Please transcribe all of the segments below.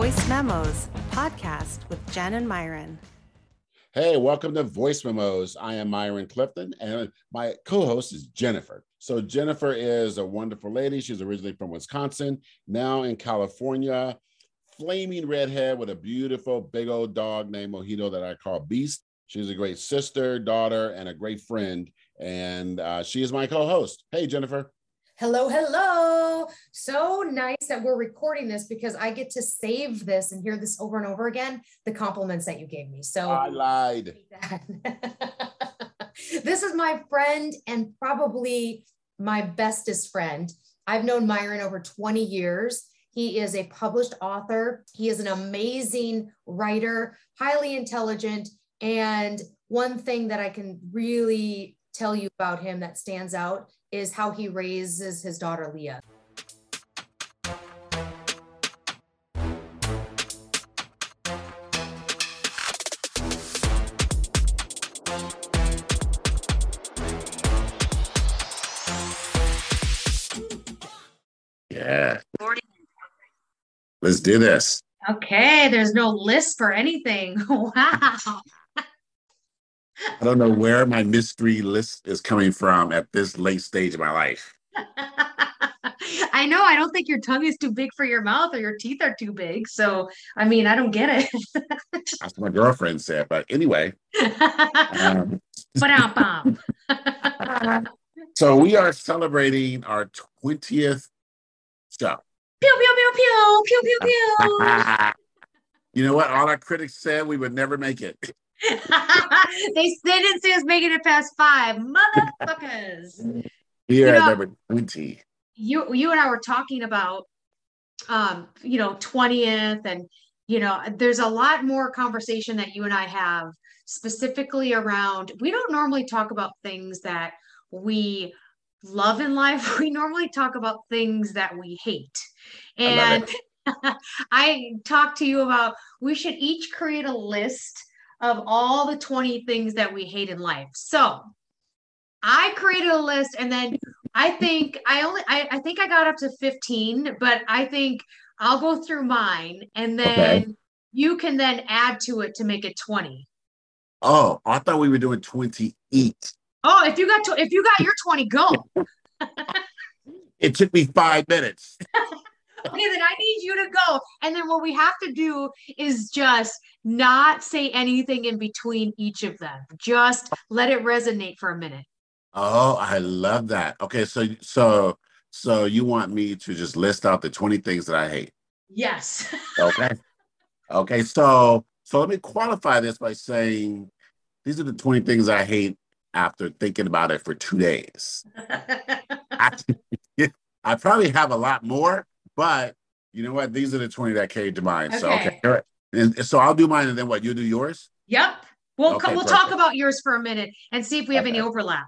Voice Memos podcast with Jenn and Myron. Hey, welcome to Voice Memos. I am Myron Clifton, and my co host is Jennifer. So, Jennifer is a wonderful lady. She's originally from Wisconsin, now in California. Flaming redhead with a beautiful big old dog named Mojito that I call Beast. She's a great sister, daughter, and a great friend. And uh, she is my co host. Hey, Jennifer. Hello, hello. So nice that we're recording this because I get to save this and hear this over and over again. The compliments that you gave me. So I lied. this is my friend and probably my bestest friend. I've known Myron over 20 years. He is a published author. He is an amazing writer, highly intelligent. And one thing that I can really tell you about him that stands out is how he raises his daughter Leah. Yeah. Let's do this. Okay, there's no list for anything. Wow. I don't know where my mystery list is coming from at this late stage of my life. I know. I don't think your tongue is too big for your mouth or your teeth are too big. So, I mean, I don't get it. That's what my girlfriend said. But anyway. um, so, we are celebrating our 20th show. Pew, pew, pew, pew, pew, pew, pew. you know what? All our critics said we would never make it. they, they didn't see us making it past five, motherfuckers. Here you know, at number 20. You you and I were talking about um, you know, 20th and you know, there's a lot more conversation that you and I have specifically around we don't normally talk about things that we love in life. We normally talk about things that we hate. And I, I talked to you about we should each create a list of all the 20 things that we hate in life. So I created a list and then I think I only I, I think I got up to 15, but I think I'll go through mine and then okay. you can then add to it to make it 20. Oh, I thought we were doing 28. Oh, if you got to if you got your 20, go. it took me five minutes. okay, then I need you to go. And then what we have to do is just not say anything in between each of them. Just let it resonate for a minute. Oh, I love that. Okay, so so so you want me to just list out the 20 things that I hate? Yes. okay. Okay, so so let me qualify this by saying these are the 20 things I hate after thinking about it for two days. I, I probably have a lot more, but you know what? These are the 20 that came to mind. Okay. So okay. And so I'll do mine and then what? You do yours? Yep. We'll okay, we'll perfect. talk about yours for a minute and see if we have okay. any overlap.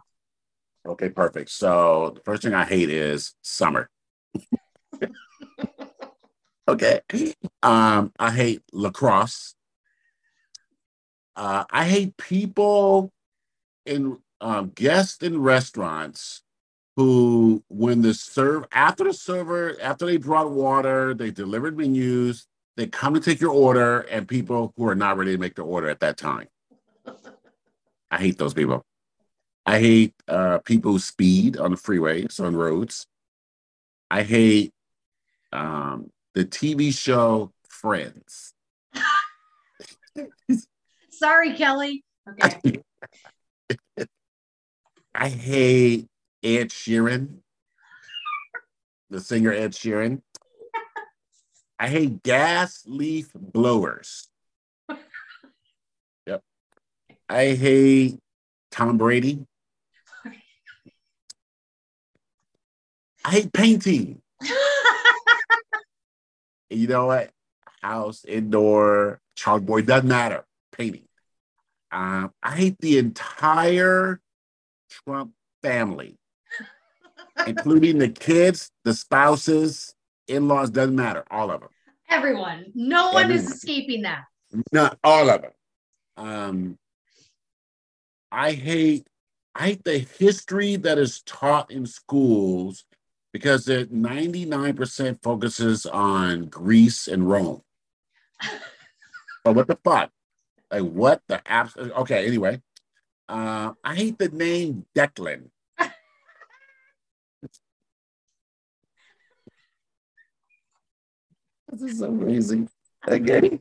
Okay, perfect. So the first thing I hate is summer. okay. Um, I hate lacrosse. Uh, I hate people in um, guests in restaurants who, when the serve after the server, after they brought water, they delivered menus, they come to take your order, and people who are not ready to make the order at that time. I hate those people. I hate uh, people who speed on the freeways, on roads. I hate um, the TV show Friends. Sorry, Kelly. Okay. I hate Ed Sheeran, the singer Ed Sheeran. I hate gas leaf blowers. Yep. I hate Tom Brady. I hate painting. you know what? House, indoor, chalkboard, doesn't matter. Painting. Um, I hate the entire Trump family, including the kids, the spouses, in laws, doesn't matter. All of them. Everyone. No one Everyone. is escaping that. Not all of them. Um, I hate I hate the history that is taught in schools because it 99% focuses on Greece and Rome. but what the fuck? Like what the abs? Okay, anyway, uh, I hate the name Declan. This is so amazing. Okay.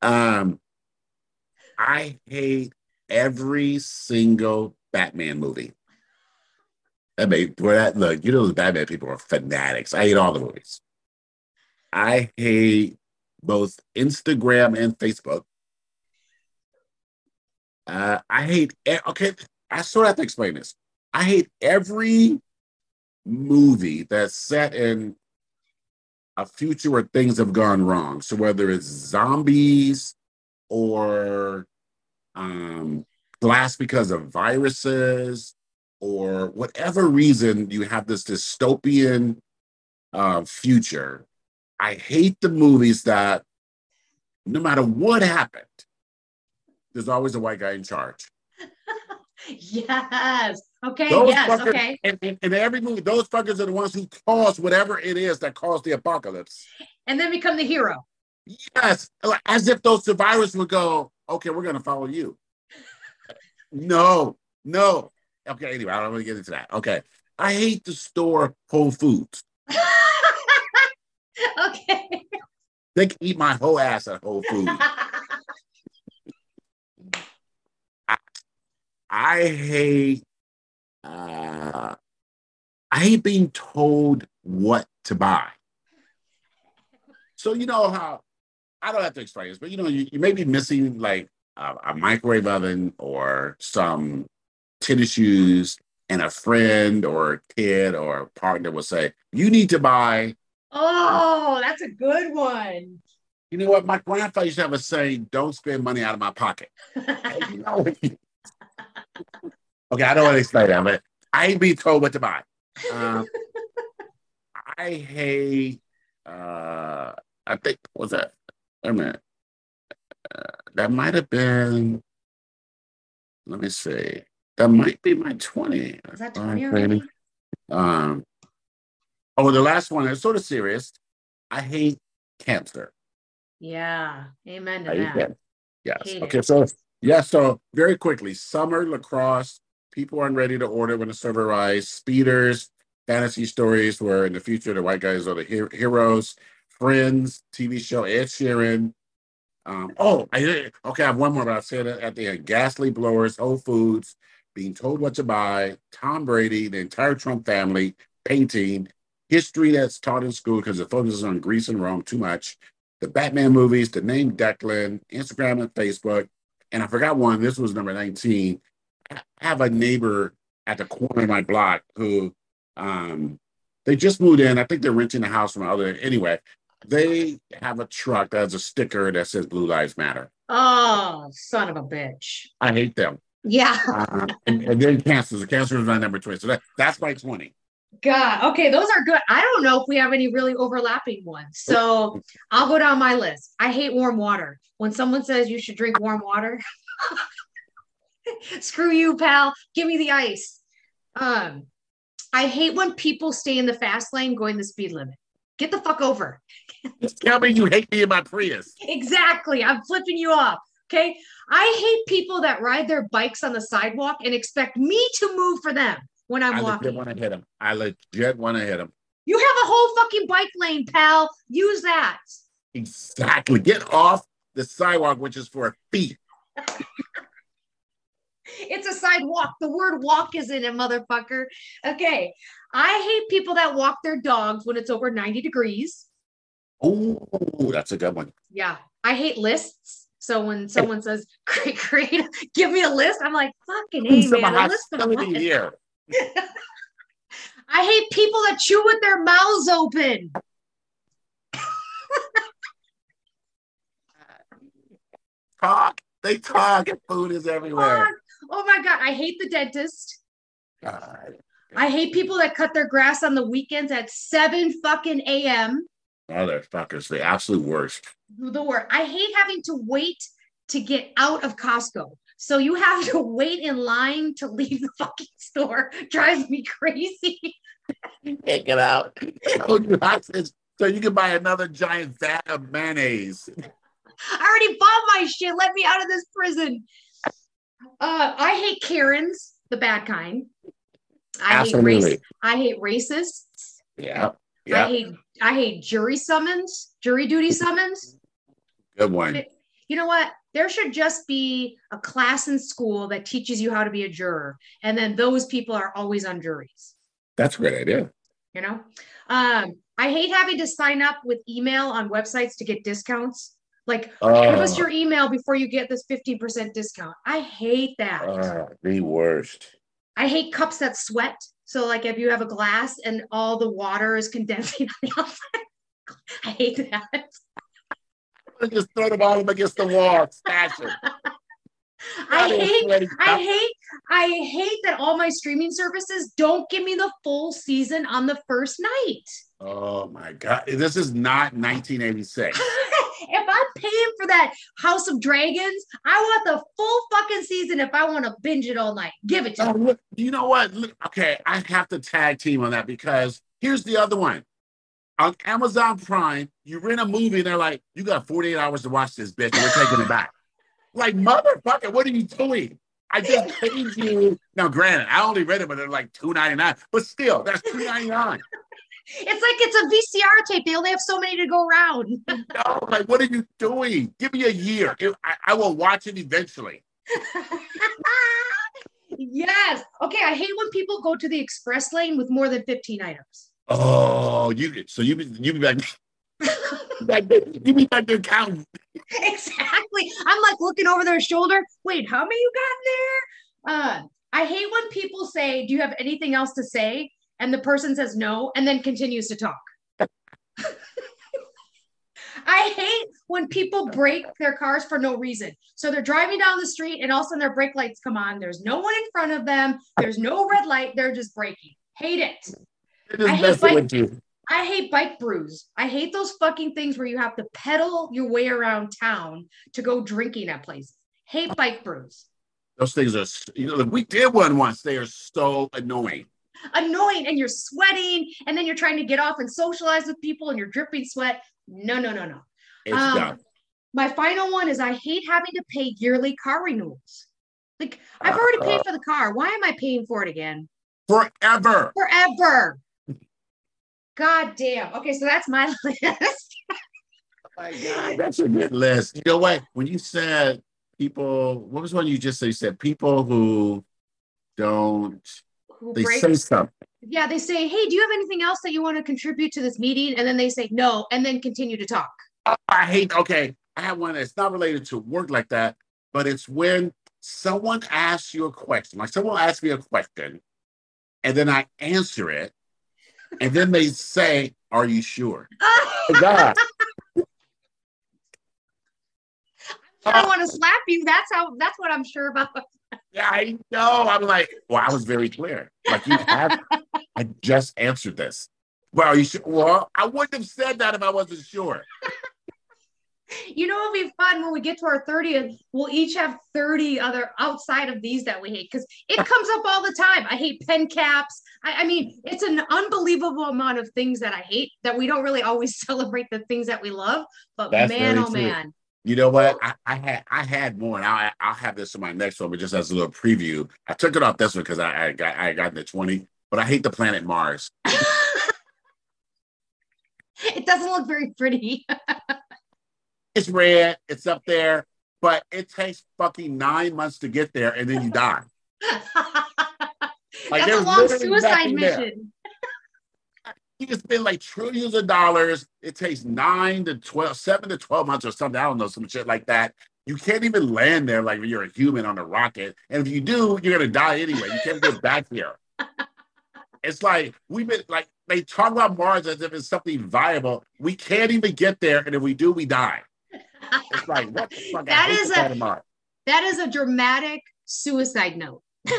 Um, I hate every single Batman movie. I mean, where that look, you know, the Batman people are fanatics. I hate all the movies. I hate both Instagram and Facebook. Uh, I hate, okay, I sort of have to explain this. I hate every movie that's set in a future where things have gone wrong. So whether it's zombies or um, glass because of viruses or whatever reason you have this dystopian uh, future, I hate the movies that no matter what happened, there's always a white guy in charge. yes. Okay. Those yes. Fuckers, okay. And in every movie, those fuckers are the ones who cause whatever it is that caused the apocalypse. And then become the hero. Yes. As if those survivors would go, okay, we're going to follow you. no, no. Okay. Anyway, I don't want to get into that. Okay. I hate the store Whole Foods. okay. They can eat my whole ass at Whole Foods. I, I hate uh, I ain't being told what to buy. So you know how I don't have to explain this, but you know you, you may be missing like a, a microwave oven or some tennis shoes, and a friend or a kid or a partner will say, "You need to buy." Oh, that's a good one. You know what? My grandfather used to have a saying, "Don't spend money out of my pocket." you know, Okay, I don't want to explain that, but I ain't being told what to buy. Um, I hate. Uh, I think was that. Wait a minute. Uh, that might have been. Let me see. That might be my twenty. Is that twenty already? Um. Oh, the last one is sort of serious. I hate cancer. Yeah. Amen to I that. Yes. Hate okay. It. So yeah. So very quickly, summer lacrosse people aren't ready to order when the server arrives. Speeders, fantasy stories where in the future the white guys are the he- heroes. Friends, TV show, Ed Sheeran. Um, oh, I okay. I have one more, but I'll say it at the end. Ghastly blowers, Whole Foods, being told what to buy. Tom Brady, the entire Trump family, painting, history that's taught in school because it focuses on Greece and Rome too much. The Batman movies, the name Declan, Instagram and Facebook, and I forgot one. This was number 19 have a neighbor at the corner of my block who um, they just moved in. I think they're renting a house from other. Anyway, they have a truck that has a sticker that says "Blue Lives Matter." Oh, son of a bitch! I hate them. Yeah. uh, and, and, then cancer. The cancer is my number twenty. So that, that's my twenty. God. Okay, those are good. I don't know if we have any really overlapping ones. So I'll go down my list. I hate warm water. When someone says you should drink warm water, Screw you, pal. Give me the ice. Um, I hate when people stay in the fast lane going the speed limit. Get the fuck over. Tell me you hate me in my Prius. Exactly. I'm flipping you off. Okay. I hate people that ride their bikes on the sidewalk and expect me to move for them when I'm I walking. I legit want to hit them. I legit want to hit them. You have a whole fucking bike lane, pal. Use that. Exactly. Get off the sidewalk, which is for feet. It's a sidewalk. The word walk is in it, motherfucker. Okay. I hate people that walk their dogs when it's over 90 degrees. Oh, that's a good one. Yeah. I hate lists. So when someone says, great, great, give me a list, I'm like, fucking hey, man, a list of here. I hate people that chew with their mouths open. talk. They talk and food is everywhere. Talk. Oh my God. I hate the dentist. God. I hate people that cut their grass on the weekends at 7 fucking a.m. Motherfuckers, the absolute worst. The worst. I hate having to wait to get out of Costco. So you have to wait in line to leave the fucking store. Drives me crazy. you can't get out. so you can buy another giant vat of mayonnaise. I already bought my shit. Let me out of this prison. Uh, I hate Karens, the bad kind. I Absolutely. hate race, I hate racists. Yeah. I hate I hate jury summons, jury duty summons. Good one. You know what? There should just be a class in school that teaches you how to be a juror, and then those people are always on juries. That's a great idea. You know, um, I hate having to sign up with email on websites to get discounts. Like, give us Oh, your email before you get this 15% discount. I hate that. oh, the worst. I hate cups that sweat. So, like, if you have a glass and all the water is condensing on the outside, I hate that. Just throw the bottom against the wall, smash it. I hate, I hate, I hate that all my streaming services don't give me the full season on the first night. Oh my God. This is not 1986. if I'm paying for that House of Dragons, I want the full fucking season if I want to binge it all night. Give it to Oh, me. you know what? Okay, I have to tag team on that because here's the other one. On Amazon Prime, you rent a movie and they're like, you got 48 hours to watch this bitch and we're taking it back. Like, motherfucker, what are you doing? I just paid you. Now, granted, I only read it, but they're like $2.99, but still, that's $2.99. It's like it's a VCR tape. They only have so many to go around. No, like, what are you doing? Give me a year. I, I will watch it eventually. yes. Okay. I hate when people go to the express lane with more than 15 items. Oh, you so you be you be like, like you be back the counting. exactly. I'm like looking over their shoulder. Wait, how many you got in there? Uh, I hate when people say, Do you have anything else to say? And the person says no and then continues to talk. I hate when people brake their cars for no reason. So they're driving down the street and all of a sudden their brake lights come on. There's no one in front of them. There's no red light. They're just braking. Hate it. I hate bike- with you. I hate bike brews. I hate those fucking things where you have to pedal your way around town to go drinking at places. Hate bike brews. Those things are, you know, we did one once. They are so annoying. Annoying and you're sweating and then you're trying to get off and socialize with people and you're dripping sweat. No, no, no, no. It's Um, dumb. My final one is I hate having to pay yearly car renewals. Like I've already paid for the car. Why am I paying for it again? Forever. Forever. God damn. Okay, so that's my list. my God, that's a good list. You know what? When you said people, what was one you just said? You said people who don't, Who they break say something. yeah, they say, Hey, do you have anything else that you want to contribute to this meeting? And then they say no, and then continue to talk. Oh, I hate, okay, I have one that's not related to work like that, but it's when someone asks you a question, like someone asks me a question, and then I answer it, and then they say, Are you sure? God. I want to slap you. That's how that's what I'm sure about. Yeah, I know. I'm like, well, I was very clear. Like you have, I just answered this. Well, are you sure? Well, I wouldn't have said that if I wasn't sure. You know, it'll be fun when we get to our 30th. We'll each have 30 other outside of these that we hate because it comes up all the time. I hate pen caps. I, I mean, it's an unbelievable amount of things that I hate that we don't really always celebrate the things that we love. But That's man, oh true. man. You know what? I, I had I had more, and I'll I'll have this in my next one, but just as a little preview. I took it off this one because I, I got I got the twenty, but I hate the planet Mars. it doesn't look very pretty. It's red, it's up there, but it takes fucking nine months to get there, and then you die. Like, That's a long suicide mission. there. You can spend like trillions of dollars. It takes nine to 12, seven to 12 months or something. I don't know, some shit like that. You can't even land there like you're a human on a rocket. And if you do, you're going to die anyway. You can't get back here. It's like we've been like, they talk about Mars as if it's something viable. We can't even get there. And if we do, we die. It's like, what the fuck? That is a- That is a dramatic suicide note.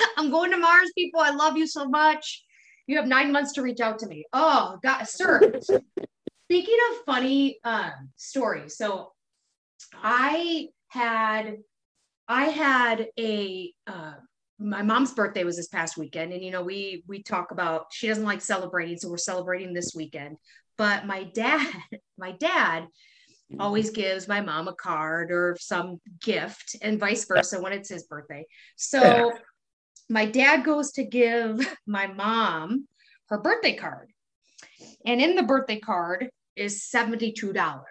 I'm going to Mars, people. I love you so much. You have nine months to reach out to me. Oh, God, sir. Speaking of funny um, stories, so I had, I had a, uh, my mom's birthday was this past weekend, and you know we we talk about she doesn't like celebrating, so we're celebrating this weekend. but my dad, my dad always gives my mom a card or some gift and vice versa when it's his birthday. So. My dad goes to give my mom her birthday card. And in the birthday card is $72.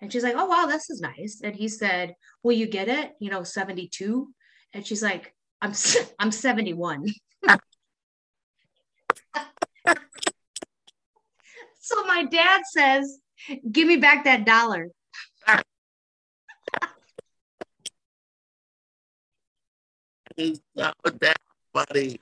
And she's like, oh, wow, this is nice. And he said, will you get it? You know, 72. And she's like, I'm, I'm 71. so my dad says, give me back that dollar. Not that funny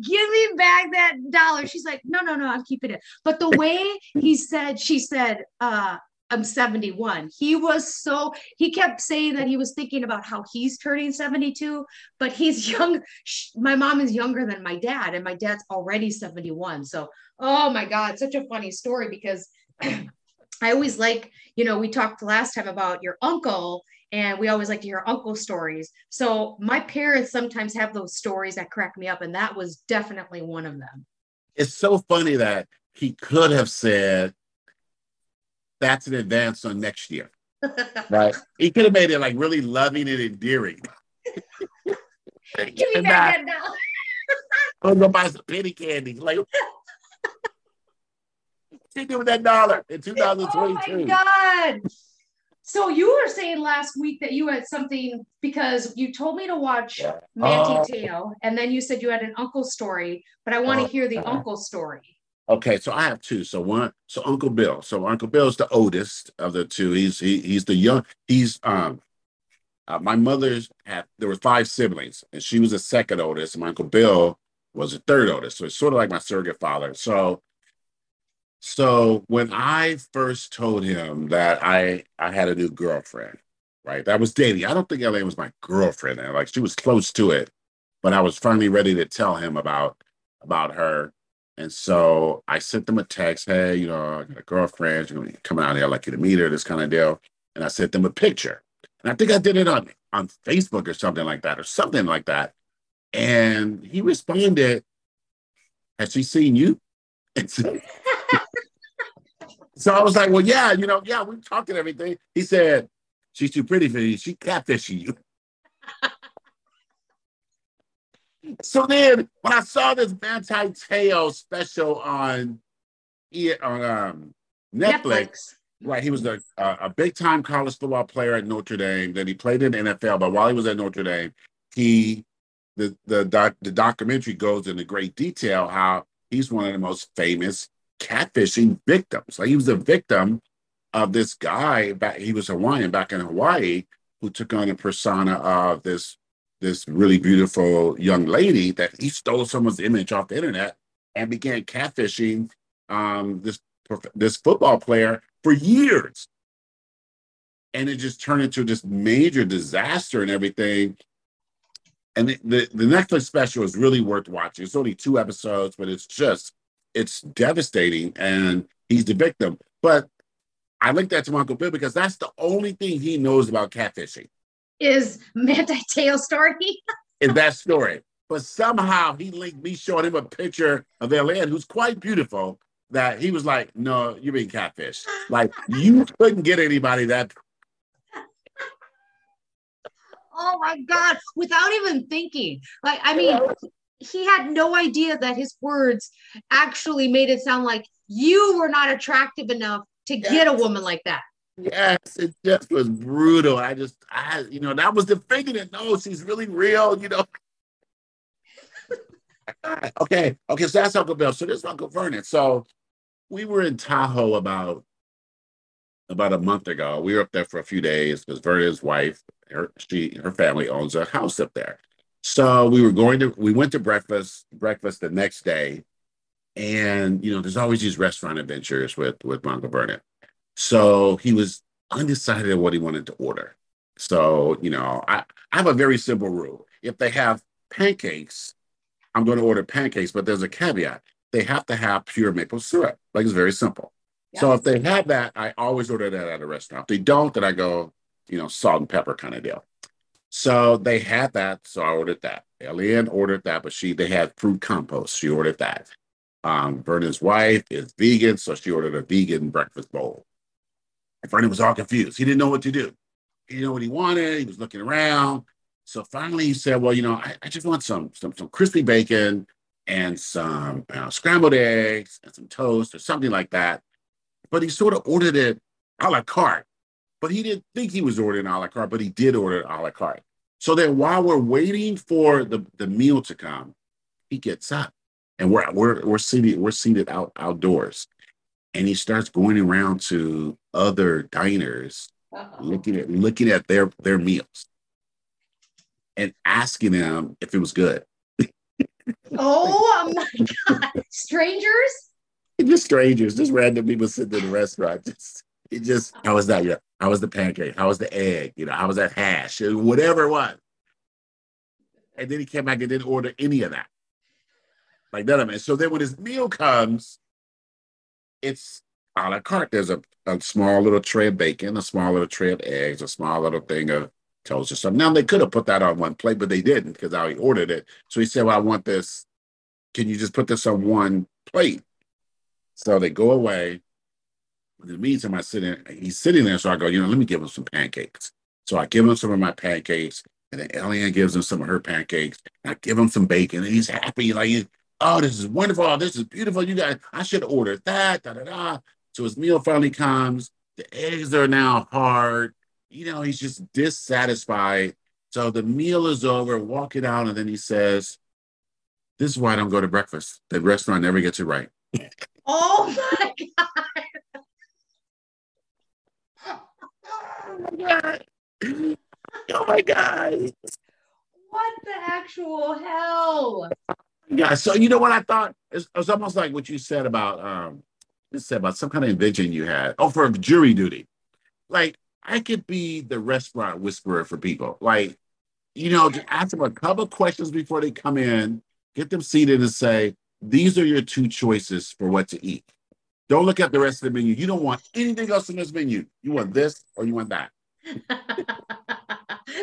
give me back that dollar. She's like, no, no, no, I'm keeping it. But the way he said, she said, uh, I'm 71. He was so, he kept saying that he was thinking about how he's turning 72, but he's young. My mom is younger than my dad, and my dad's already 71. So, oh my God, such a funny story because I always like, you know, we talked last time about your uncle and we always like to hear uncle stories. So my parents sometimes have those stories that crack me up, and that was definitely one of them. It's so funny that he could have said, "That's an advance on next year." right? He could have made it like really loving and endearing. Give me back that dollar. I'm gonna buy some penny candy. Like, what you with that dollar in 2022? Oh my god! So you were saying last week that you had something because you told me to watch yeah. Manti uh, and then you said you had an uncle story, but I want to uh, hear the uh, uncle story. Okay, so I have two. So one, so Uncle Bill. So Uncle Bill is the oldest of the two. He's he, he's the young. He's um, uh, my mother's had there were five siblings, and she was the second oldest, and my Uncle Bill was the third oldest. So it's sort of like my surrogate father. So so when I first told him that I I had a new girlfriend, right? That was dating. I don't think Elaine was my girlfriend. Like she was close to it, but I was finally ready to tell him about about her. And so I sent them a text, hey, you know, I got a girlfriend, you know, coming out here, I'd like you to meet her, this kind of deal. And I sent them a picture. And I think I did it on on Facebook or something like that, or something like that. And he responded, Has she seen you? And so, so I was like, well, yeah, you know, yeah, we talked and everything. He said, she's too pretty for you. She catfishing you. so then when I saw this Manti Te'o special on, on um, Netflix, Netflix, right, he was a, a big time college football player at Notre Dame. Then he played in the NFL, but while he was at Notre Dame, he the the doc, the documentary goes into great detail how he's one of the most famous catfishing victims. Like he was a victim of this guy back. He was Hawaiian back in Hawaii who took on a persona of this this really beautiful young lady that he stole someone's image off the internet and began catfishing um, this this football player for years. And it just turned into this major disaster and everything. And the, the, the Netflix special is really worth watching. It's only two episodes, but it's just it's devastating and he's the victim. But I linked that to Uncle Bill because that's the only thing he knows about catfishing. Is Manti Te'o story? is that story. But somehow he linked me showing him a picture of Elaine, who's quite beautiful, that he was like, No, you're being catfished. Like you couldn't get anybody that Oh my God, without even thinking. Like, I mean, he had no idea that his words actually made it sound like you were not attractive enough to yes. get a woman like that. Yes, it just was brutal. I just, I, you know, that was the figure that no, she's really real, you know. okay, okay, so that's Uncle Bill. So this is Uncle Vernon. So we were in Tahoe about about a month ago. We were up there for a few days because Vernon's wife, her she her family owns a house up there. So we were going to, we went to breakfast, breakfast the next day. And, you know, there's always these restaurant adventures with, with Uncle Vernon. So he was undecided on what he wanted to order. So, you know, I, I have a very simple rule. If they have pancakes, I'm going to order pancakes, but there's a caveat. They have to have pure maple syrup. Like it's very simple. Yes. So if they have that, I always order that at a restaurant. If they don't, then I go, you know, salt and pepper kind of deal. So they had that. So I ordered that. Eliane ordered that, but she they had fruit compost. She ordered that. um, Vernon's wife is vegan, so she ordered a vegan breakfast bowl. And Vernon was all confused. He didn't know what to do. He didn't know what he wanted. He was looking around. So finally, he said, "Well, you know, I, I just want some some some crispy bacon and some uh, scrambled eggs and some toast or something like that." But he sort of ordered it a la carte. But he didn't think he was ordering a la carte, but he did order a la carte. So then, while we're waiting for the, the meal to come, he gets up and we're we're we're seated we're seated out outdoors, and he starts going around to other diners, Uh-oh. looking at looking at their their meals, and asking them if it was good. oh my god, strangers! Just strangers, just random people sitting in the restaurant. Just it just how was that? Yeah, how was the pancake? How was the egg? You know, how was that hash? Whatever it was. And then he came back and didn't order any of that. Like none of it. So then when his meal comes, it's a la carte. There's a, a small little tray of bacon, a small little tray of eggs, a small little thing of toast or something. Now they could have put that on one plate, but they didn't because I ordered it. So he said, Well, I want this. Can you just put this on one plate? So they go away. The meantime, I sit in, he's sitting there. So I go, you know, let me give him some pancakes. So I give him some of my pancakes. And then Eliane gives him some of her pancakes. I give him some bacon. And he's happy. Like, oh, this is wonderful. Oh, this is beautiful. You guys, I should ordered that. Da, da, da. So his meal finally comes. The eggs are now hard. You know, he's just dissatisfied. So the meal is over, walking out, and then he says, This is why I don't go to breakfast. The restaurant never gets it right. Oh my God. Oh my God. Oh my God. What the actual hell? Yeah. So you know what I thought? It's, it's almost like what you said about um you said about some kind of invention you had. Oh, for jury duty. Like I could be the restaurant whisperer for people. Like, you know, just ask them a couple questions before they come in, get them seated and say, these are your two choices for what to eat. Don't look at the rest of the menu. You don't want anything else in this menu. You want this or you want that.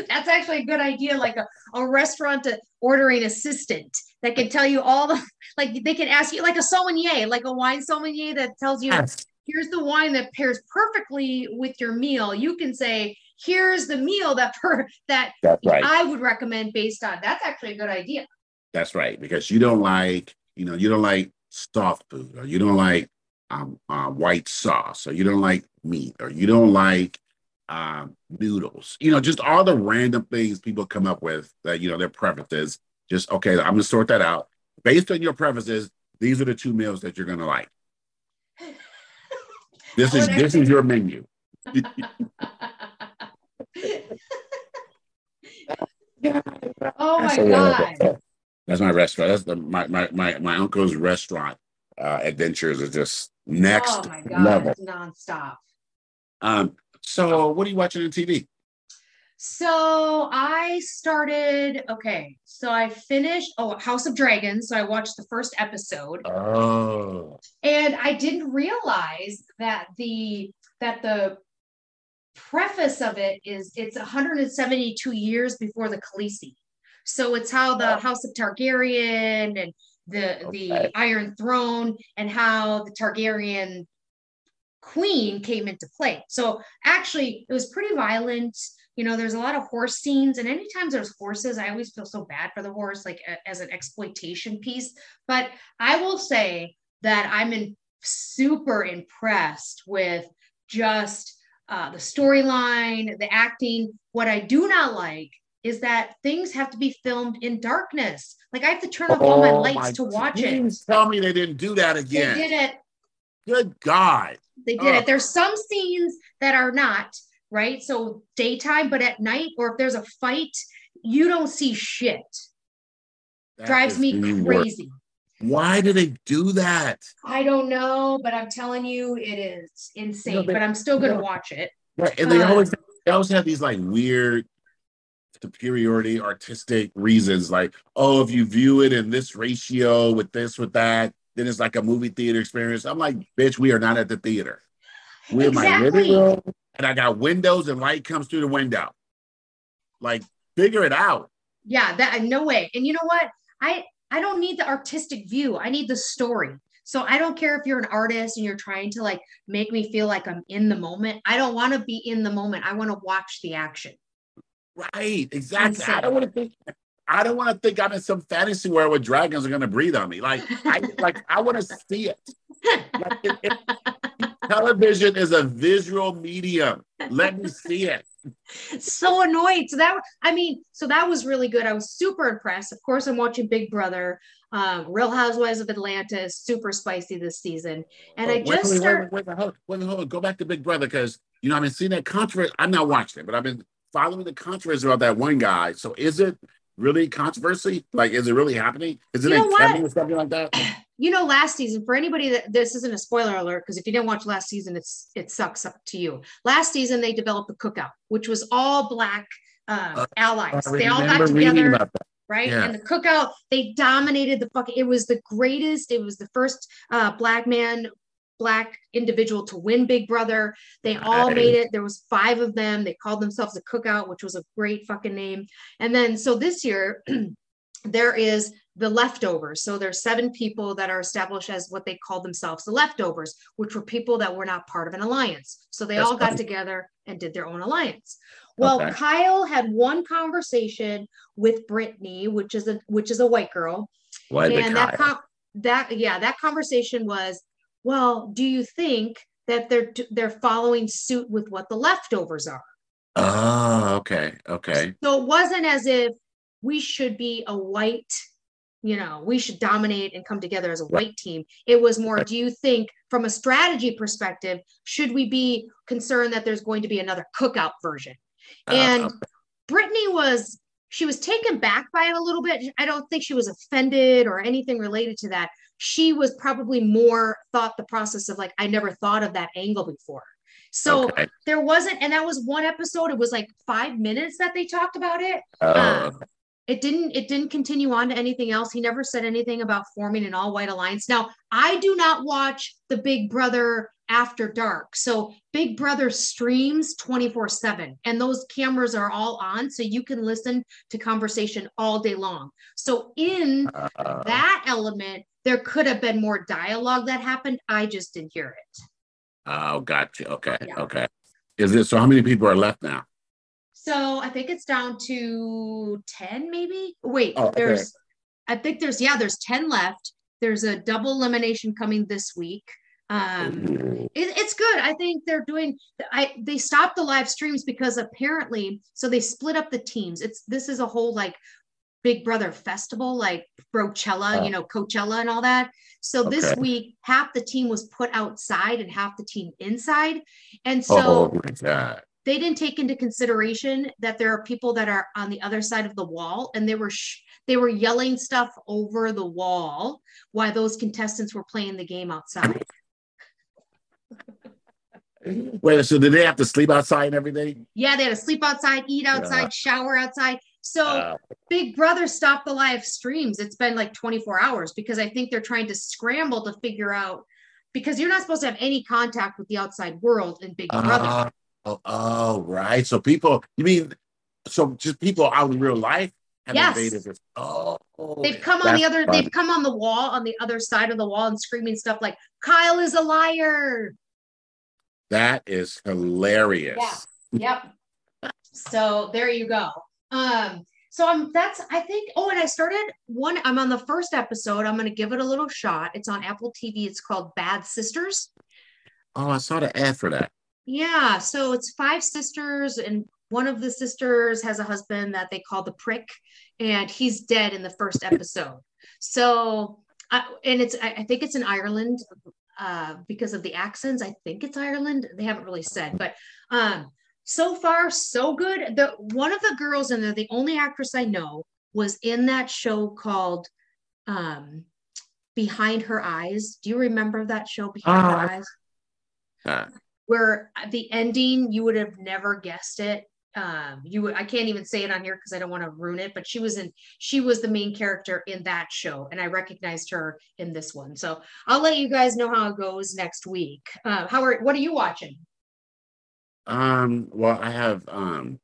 That's actually a good idea, like a, a restaurant ordering assistant that can tell you all the like they can ask you like a sommelier, like a wine sommelier that tells you yes. here's the wine that pairs perfectly with your meal. You can say, here's the meal that per that right. I would recommend based on that's actually a good idea. That's right, because you don't like, you know, you don't like soft food or you don't like um, uh, white sauce or you don't like meat or you don't like um, noodles, you know, just all the random things people come up with that, you know, their preferences. Just, okay, I'm going to sort that out. Based on your preferences, these are the two meals that you're going to like. This is this is your menu. oh my god. That's my restaurant. That's the my my my, my uncle's restaurant uh adventures are just next oh my god, level. nonstop. Um, so, what are you watching on TV? So I started. Okay, so I finished. Oh, House of Dragons. So I watched the first episode. Oh. And I didn't realize that the that the preface of it is it's 172 years before the Khaleesi. So it's how the House of Targaryen and the okay. the Iron Throne and how the Targaryen queen came into play. So actually, it was pretty violent. You know, there's a lot of horse scenes, and anytime there's horses, I always feel so bad for the horse, like a, as an exploitation piece. But I will say that I'm in, super impressed with just uh, the storyline, the acting. What I do not like is that things have to be filmed in darkness. Like I have to turn off oh, all my oh lights my to watch it. Tell me they didn't do that again. They did it. Good God. They did it. There's some scenes that are not, right? So daytime, but at night, or if there's a fight, you don't see shit. That Drives me crazy. Work. Why do they do that? I don't know, but I'm telling you, it is insane. You know, they, but I'm still gonna watch it. Right, and they always they always have these like weird superiority artistic reasons, like oh, if you view it in this ratio with this with that, then it's like a movie theater experience. I'm like, bitch, we are not at the theater. We're exactly. in my living room, and I got windows and light comes through the window. Like, figure it out. Yeah, that no way. And you know what? I I don't need the artistic view. I need the story. So I don't care if you're an artist and you're trying to like make me feel like I'm in the moment. I don't want to be in the moment. I want to watch the action. Right, exactly. I don't want to think. I don't want to think I'm in some fantasy world where dragons are going to breathe on me. Like, I like I want to see it. Like, it, it. Television is a visual medium. Let me see it. so annoyed. So that I mean, so that was really good. I was super impressed. Of course, I'm watching Big Brother. Um, Real Housewives of Atlanta is super spicy this season, and oh, I just wait, start... wait, wait, wait, wait, wait, wait, go back to Big Brother because you know I've been seeing that controversy. I'm not watching it, but I've been following the controversy about that one guy. So is it really controversy? Like, is it really happening? Is it you Kevin or something like that? You know, last season, for anybody that this isn't a spoiler alert, because if you didn't watch last season, it's it sucks up to you. Last season, they developed the cookout, which was all black uh, uh, allies. they all got together right? Yeah. And the cookout, they dominated the fucking. It was the greatest. It was the first uh, black man black individual to win Big Brother. They all made it. There was five of them. They called themselves the Cookout, which was a great fucking name. And then so this year there is the leftovers. So there's seven people that are established as what they call themselves the leftovers, which were people that were not part of an alliance. So they That's all got together and did their own alliance. Well, okay. Kyle had one conversation with Brittany, which is a which is a white girl. Why and that com- that yeah, that conversation was well, do you think that they're they're following suit with what the leftovers are? Oh, okay, okay. So it wasn't as if we should be a white, you know, we should dominate and come together as a white team. It was more, do you think from a strategy perspective, should we be concerned that there's going to be another cookout version? Uh, and uh, Brittany was she was taken back by it a little bit. I don't think she was offended or anything related to that she was probably more thought the process of like, I never thought of that angle before. So okay. there wasn't, and that was one episode. It was like five minutes that they talked about it. Oh. Um, it didn't. It didn't continue on to anything else. He never said anything about forming an all-white alliance. Now, I do not watch the Big Brother after dark. So Big Brother streams 24 7, and those cameras are all on. So you can listen to conversation all day long. So, in uh, that element, there could have been more dialogue that happened. I just didn't hear it. Oh, gotcha. Okay. Yeah. Okay. Is it so? How many people are left now? So I think it's down to 10, maybe. Wait, oh, okay. there's, I think there's, yeah, there's 10 left. There's a double elimination coming this week. Um, it, it's good. I think they're doing. I they stopped the live streams because apparently, so they split up the teams. It's this is a whole like Big Brother festival, like Brochella, oh. you know, Coachella and all that. So okay. this week, half the team was put outside and half the team inside. And so oh they didn't take into consideration that there are people that are on the other side of the wall and they were sh- they were yelling stuff over the wall while those contestants were playing the game outside. Wait, so did they have to sleep outside and everything? Yeah, they had to sleep outside, eat outside, yeah. shower outside. So Big Brother stopped the live streams. It's been like 24 hours because I think they're trying to scramble to figure out because you're not supposed to have any contact with the outside world in Big Brother. Uh, oh, oh, right. So people, you mean, so just people out in real life have yes. invaded this. Oh, they've come on the other, they've come on the wall on the other side of the wall and screaming stuff like Kyle is a liar. That is hilarious. Yeah. Yep. so there you go. Um, so I'm that's I think oh and I started one I'm on the first episode. I'm gonna give it a little shot. It's on Apple TV. It's called Bad Sisters. Oh, I saw the ad for that. Yeah, so it's five sisters, and one of the sisters has a husband that they call the prick, and he's dead in the first episode. So, uh, and it's I, I, think it's in Ireland uh, because of the accents. I think it's Ireland. They haven't really said, but um, so far so good. The one of the girls in there, the only actress I know, was in that show called um, Behind Her Eyes. Do you remember that show Behind uh, Her Eyes? Uh, Where the ending you would have never guessed it. Um, you I can't even say it on here because I don't want to ruin it, but she was in she was the main character in that show, and I recognized her in this one. So I'll let you guys know how it goes next week. Uh, how are what are you watching? Um, well, I have um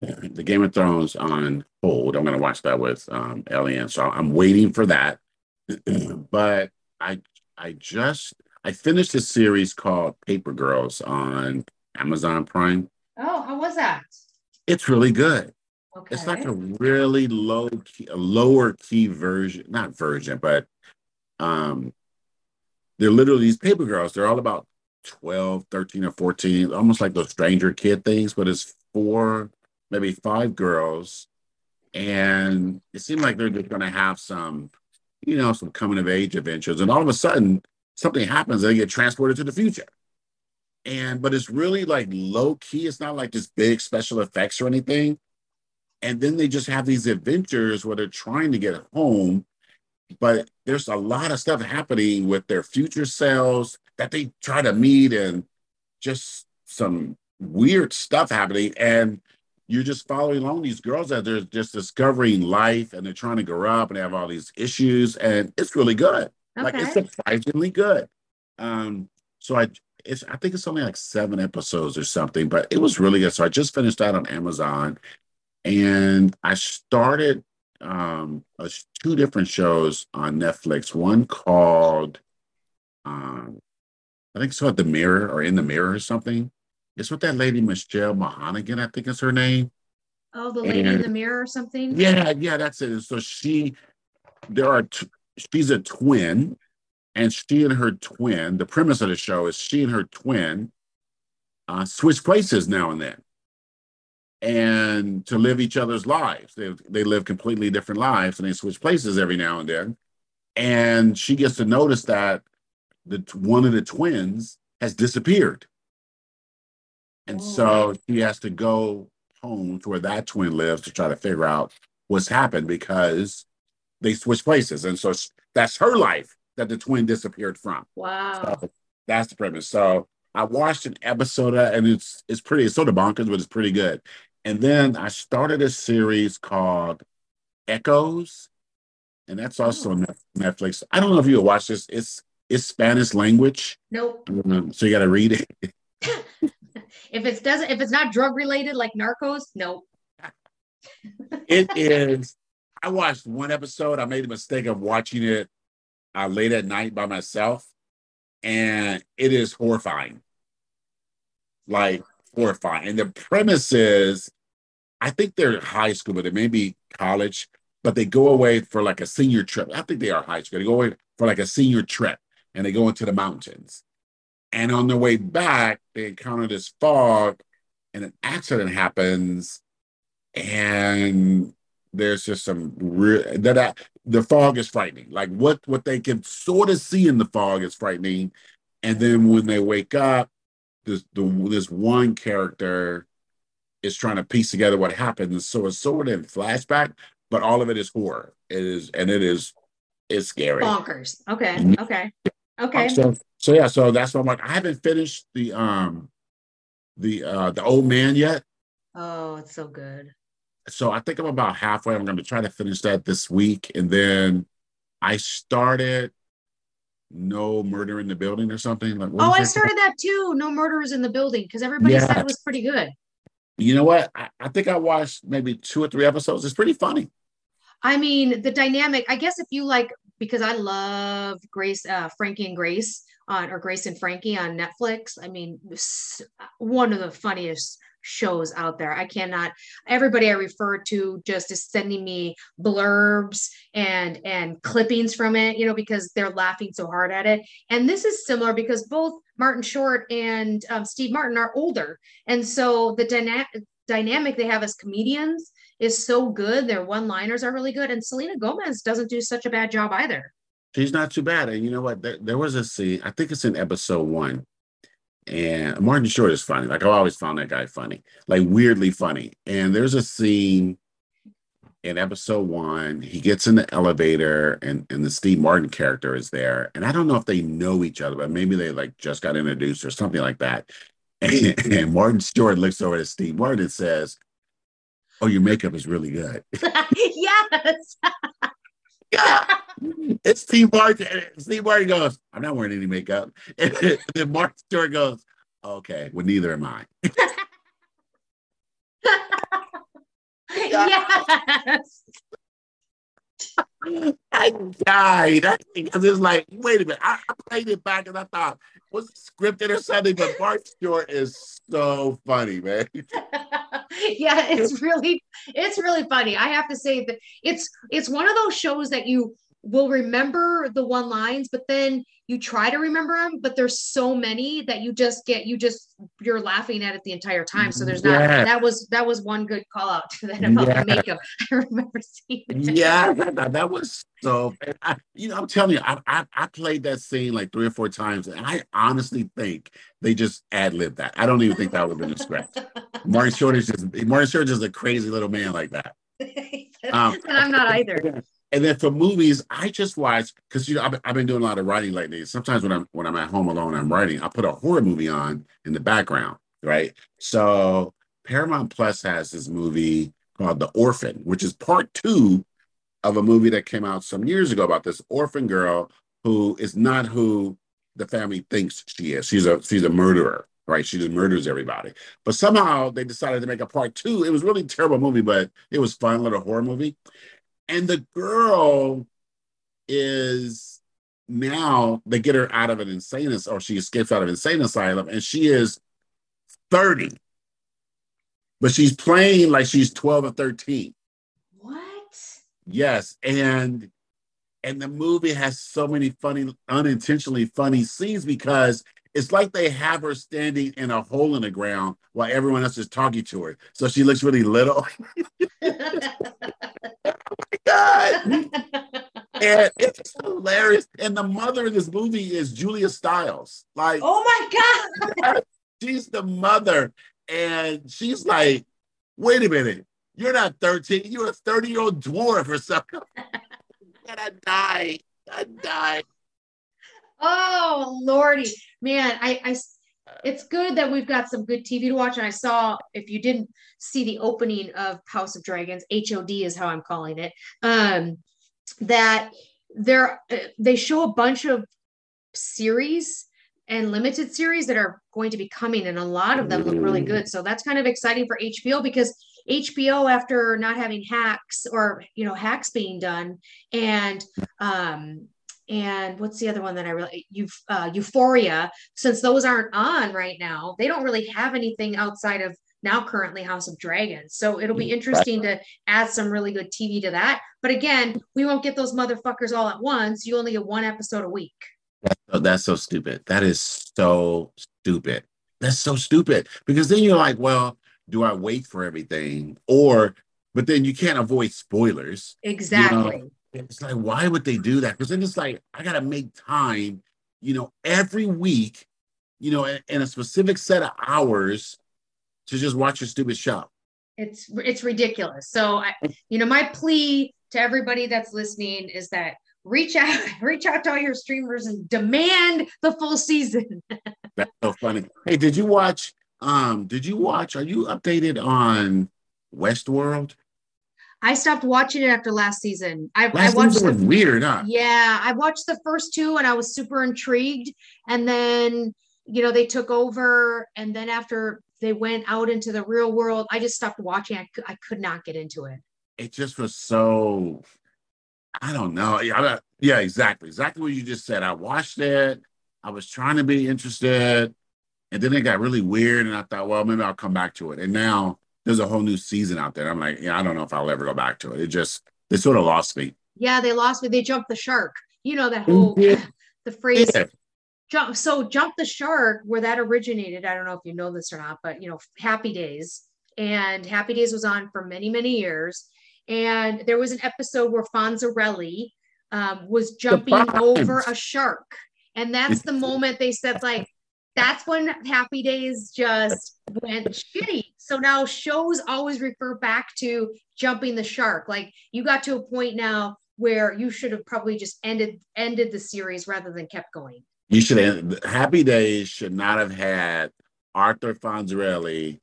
the Game of Thrones on hold. I'm gonna watch that with um Elian, so I'm waiting for that. but I I just I finished a series called Paper Girls on Amazon Prime. Oh, how was that? It's really good. Okay. It's like a really low key, a lower key version, not version, but um they're literally these paper girls. They're all about 12, 13, or 14, almost like those stranger kid things, but it's four, maybe five girls. And it seemed like they're just gonna have some, you know, some coming of age adventures. And all of a sudden, something happens, and they get transported to the future. And but it's really like low key. It's not like just big special effects or anything. And then they just have these adventures where they're trying to get home, but there's a lot of stuff happening with their future selves that they try to meet and just some weird stuff happening. And you're just following along these girls that they're just discovering life and they're trying to grow up and they have all these issues. And it's really good. Like it's surprisingly good. Um, so I it's I think it's only like seven episodes or something, but it was really good. So I just finished that on Amazon and I started um uh, two different shows on Netflix. One called um I think it's called The Mirror or In the Mirror or something. It's with that lady Michelle Mahonigan, I think is her name. Oh, the lady in the mirror or something? Yeah, yeah, that's it. So she, there are, t- she's a twin, and she and her twin. The premise of the show is she and her twin uh, switch places now and then, and to live each other's lives. They they live completely different lives, and they switch places every now and then. And she gets to notice that the one of the twins has disappeared, and oh. so she has to go home to where that twin lives to try to figure out what's happened because they switched places. And so that's her life that the twin disappeared from. Wow. So that's the premise. So I watched an episode and it's it's pretty, it's sort of bonkers, but it's pretty good. And then I started a series called Echoes, and that's also oh. on Netflix. I don't know if you watch this. It's it's Spanish language, Nope. um, so you got to read it. If it doesn't, if it's not drug related like Narcos, nope. It is. I watched one episode. I made the mistake of watching it uh, late at night by myself, and it is horrifying. Like horrifying. And the premise is, I think they're high school, but they may be college, but they go away for like a senior trip. I think they are high school. They go away for like a senior trip, and they go into the mountains. And on their way back, they encounter this fog, and an accident happens and there's just some real that I, the fog is frightening. Like what what they can sort of see in the fog is frightening, and then when they wake up, this the this one character is trying to piece together what happened. So it's sort of in flashback, but all of it is horror. It is and it is it's scary. Bonkers. Okay. Mhm. Okay. Okay. So so yeah, so that's why I'm like I haven't finished the um the uh the old man yet. Oh, it's so good. so I think I'm about halfway. I'm going to try to finish that this week, and then I started No Murder in the Building or something. Like, Oh, I started that too. No murderers in the building because everybody said it was pretty good. You know what? I, I think I watched maybe two or three episodes. It's pretty funny. I mean, the dynamic, I guess if you like, because I love Grace, uh, Frankie and Grace on, or Grace and Frankie on Netflix. I mean, one of the funniest shows out there. I cannot, everybody I refer to just is sending me blurbs and, and clippings from it, you know, because they're laughing so hard at it. And this is similar because both Martin Short and um, Steve Martin are older. And so the dyna- dynamic they have as comedians is so good. Their one liners are really good. And Selena Gomez doesn't do such a bad job either. She's not too bad. And you know what? There, there was a scene, I think it's in episode one. And Martin Short is funny. Like, I've always found that guy funny, like weirdly funny. And there's a scene in episode one. He gets in the elevator, and, and the Steve Martin character is there. And I don't know if they know each other, but maybe they like just got introduced or something like that. And, and Martin Short looks over at Steve Martin and says, Oh, your makeup is really good. yes. it's Steve Martin. Steve Martin goes, I'm not wearing any makeup. And then Martin Short goes, Okay, well, neither am I. yes. I died. I, because it's like, wait a minute. I, I played it back and I thought, was it scripted or something? But Martin Short is so funny, man. yeah, it's really it's really funny. I have to say that it's it's one of those shows that you will remember the one lines, but then you try to remember them, but there's so many that you just get you just you're laughing at it the entire time. So there's not that was that was one good call out to that about Yeah. the makeup. I remember seeing it. Yeah, that, that was so. I, you know, I'm telling you, I, I I played that scene like three or four times, and I honestly think they just ad libbed that. I don't even think that would have been a script. Martin Short is just Martin Short is just a crazy little man like that. Um, and I'm not either. And then for movies, I just watch because you know I've, been- I've been doing a lot of writing lately. Sometimes when I'm when I'm at home alone, I'm writing. I put a horror movie on in the background, right? So Paramount Plus has this movie called The Orphan, which is part two of a movie that came out some years ago about this orphan girl who is not who the family thinks she is. She's a she's a murderer, right? She just murders everybody. But somehow they decided to make a part two. It was really terrible movie, but it was fun, little horror movie. And the girl is now they get her out of an insane or she escapes out of insane asylum, and she is 30. But she's playing like she's 12 or 13. What? Yes, and and the movie has so many funny, unintentionally funny scenes because it's like they have her standing in a hole in the ground while everyone else is talking to her. So she looks really little. oh my God. And it's hilarious. And the mother in this movie is Julia Stiles. Like oh my god. she's the mother, and she's like, "Wait a minute, you're not 13. You're a 30 year old dwarf or something." and I died. I died. Oh lordy, man! I, I, it's good that we've got some good TV to watch. And I saw, if you didn't see the opening of House of Dragons, HOD is how I'm calling it. Um, that there, uh, they show a bunch of series and limited series that are going to be coming, and a lot of them look really good. So that's kind of exciting for HBO because HBO, after not having hacks or you know hacks being done, and um, and what's the other one that I really you uh, Euphoria since those aren't on right now they don't really have anything outside of now currently House of Dragons so it'll be interesting to add some really good TV to that but again we won't get those motherfuckers all at once you only get one episode a week Oh, that's so stupid. That is so stupid. That's so stupid because then you're like, well, do I wait for everything? Or, but then you can't avoid spoilers. exactly It's like, why would they do that? Because then it's like, I got to make time, you know, every week, you know, in, a specific set of hours to just watch a stupid show. it's it's ridiculous so I, you know my plea to everybody that's listening is that reach out reach out to all your streamers and demand the full season That's so funny. Hey, did you watch? Um, did you watch? Are you updated on Westworld? I stopped watching it after last season. I, I Last watched season was the, weird, huh? yeah, I watched the first two and I was super intrigued. And then, you know, they took over. And then after they went out into the real world, I just stopped watching. I, I could not get into it. It just was so. I don't know. Yeah, I- yeah, exactly, exactly what you just said. I watched it. I was trying to be interested, and then it got really weird, and I thought, well, maybe I'll come back to it. And now there's a whole new season out there. I'm like, yeah, I don't know if I'll ever go back to it. It just they sort of lost me. Yeah, they lost me. They jumped the shark. You know, that whole, the phrase Yeah. jump. So jump the shark, where that originated. I don't know if you know this or not, but, you know, Happy Days. And Happy Days was on for many, many years. And there was an episode where Fonzarelli um, was jumping over a shark. And that's the moment they said, like, that's when Happy Days just went shitty. So now shows always refer back to jumping the shark. Like you got to a point now where you should have probably just ended ended the series rather than kept going. You should have Happy Days should not have had Arthur Fonzarelli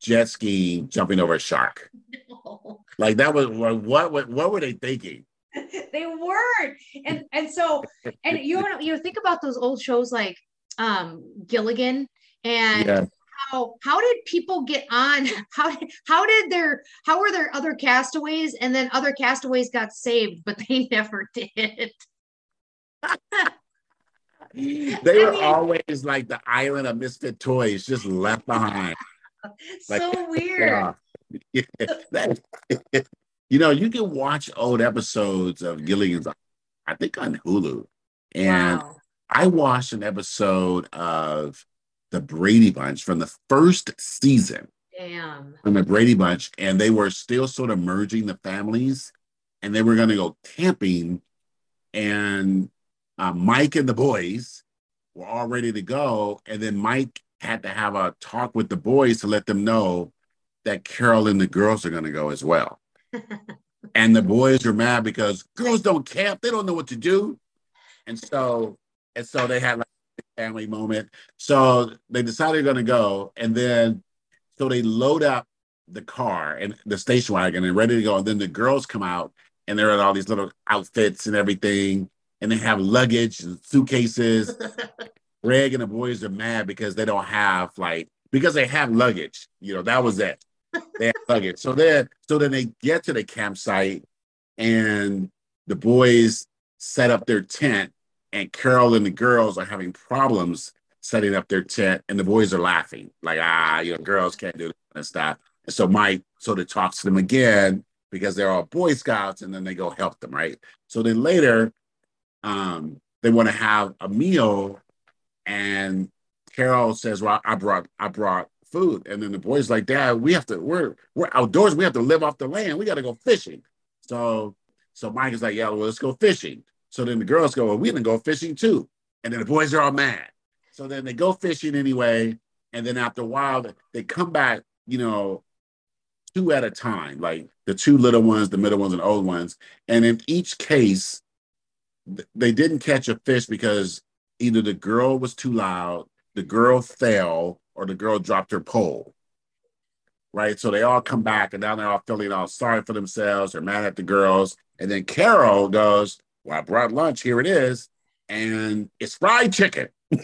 jet skiing jumping over a shark. No. Like that was what what what, what were they thinking? they weren't. And and so and you know you think about those old shows like um Gilligan and Yeah. How how did people get on? How did how did their how were there other castaways and then other castaways got saved, but they never did. they I were mean- always like the island of misfit toys, just left behind. Like, so weird. Yeah. That- you know, you can watch old episodes of Gilligan's, I think on Hulu, and wow. I watched an episode of the Brady Bunch from the first season Damn. from the Brady Bunch, and they were still sort of merging the families, and they were going to go camping, and uh, Mike and the boys were all ready to go, and then Mike had to have a talk with the boys to let them know that Carol and the girls are going to go as well. and the boys are mad because girls don't camp; they don't know what to do, and so and so they had like family moment. So they decided they're going to go, and then so they load up the car and the station wagon and ready to go. And then the girls come out and they're in all these little outfits and everything. And they have luggage and suitcases. Greg and the boys are mad because they don't have like because they have luggage. You know, that was it. They have luggage. So then so then they get to the campsite and the boys set up their tent and Carol and the girls are having problems setting up their tent and the boys are laughing. Like ah you know girls can't do that kind of stuff. And so mike sort of talks to them again because they're all boy scouts and then they go help them right? So then later um they want to have a meal and carol says well i brought i brought food. And then the boys like dad we have to we're we're outdoors we have to live off the land we got to go fishing. So so mike is like yeah well let's go fishing so then the girls go well we're gonna go fishing too and then the boys are all mad so then they go fishing anyway. And then after a while, they come back, you know, two at a time, like the two little ones, the middle ones, and old ones. And in each case, they didn't catch a fish because either the girl was too loud, the girl fell, or the girl dropped her pole. Right. So they all come back and now they're all feeling all sorry for themselves They're mad at the girls. And then Carol goes, Well, I brought lunch. Here it is. And it's fried chicken.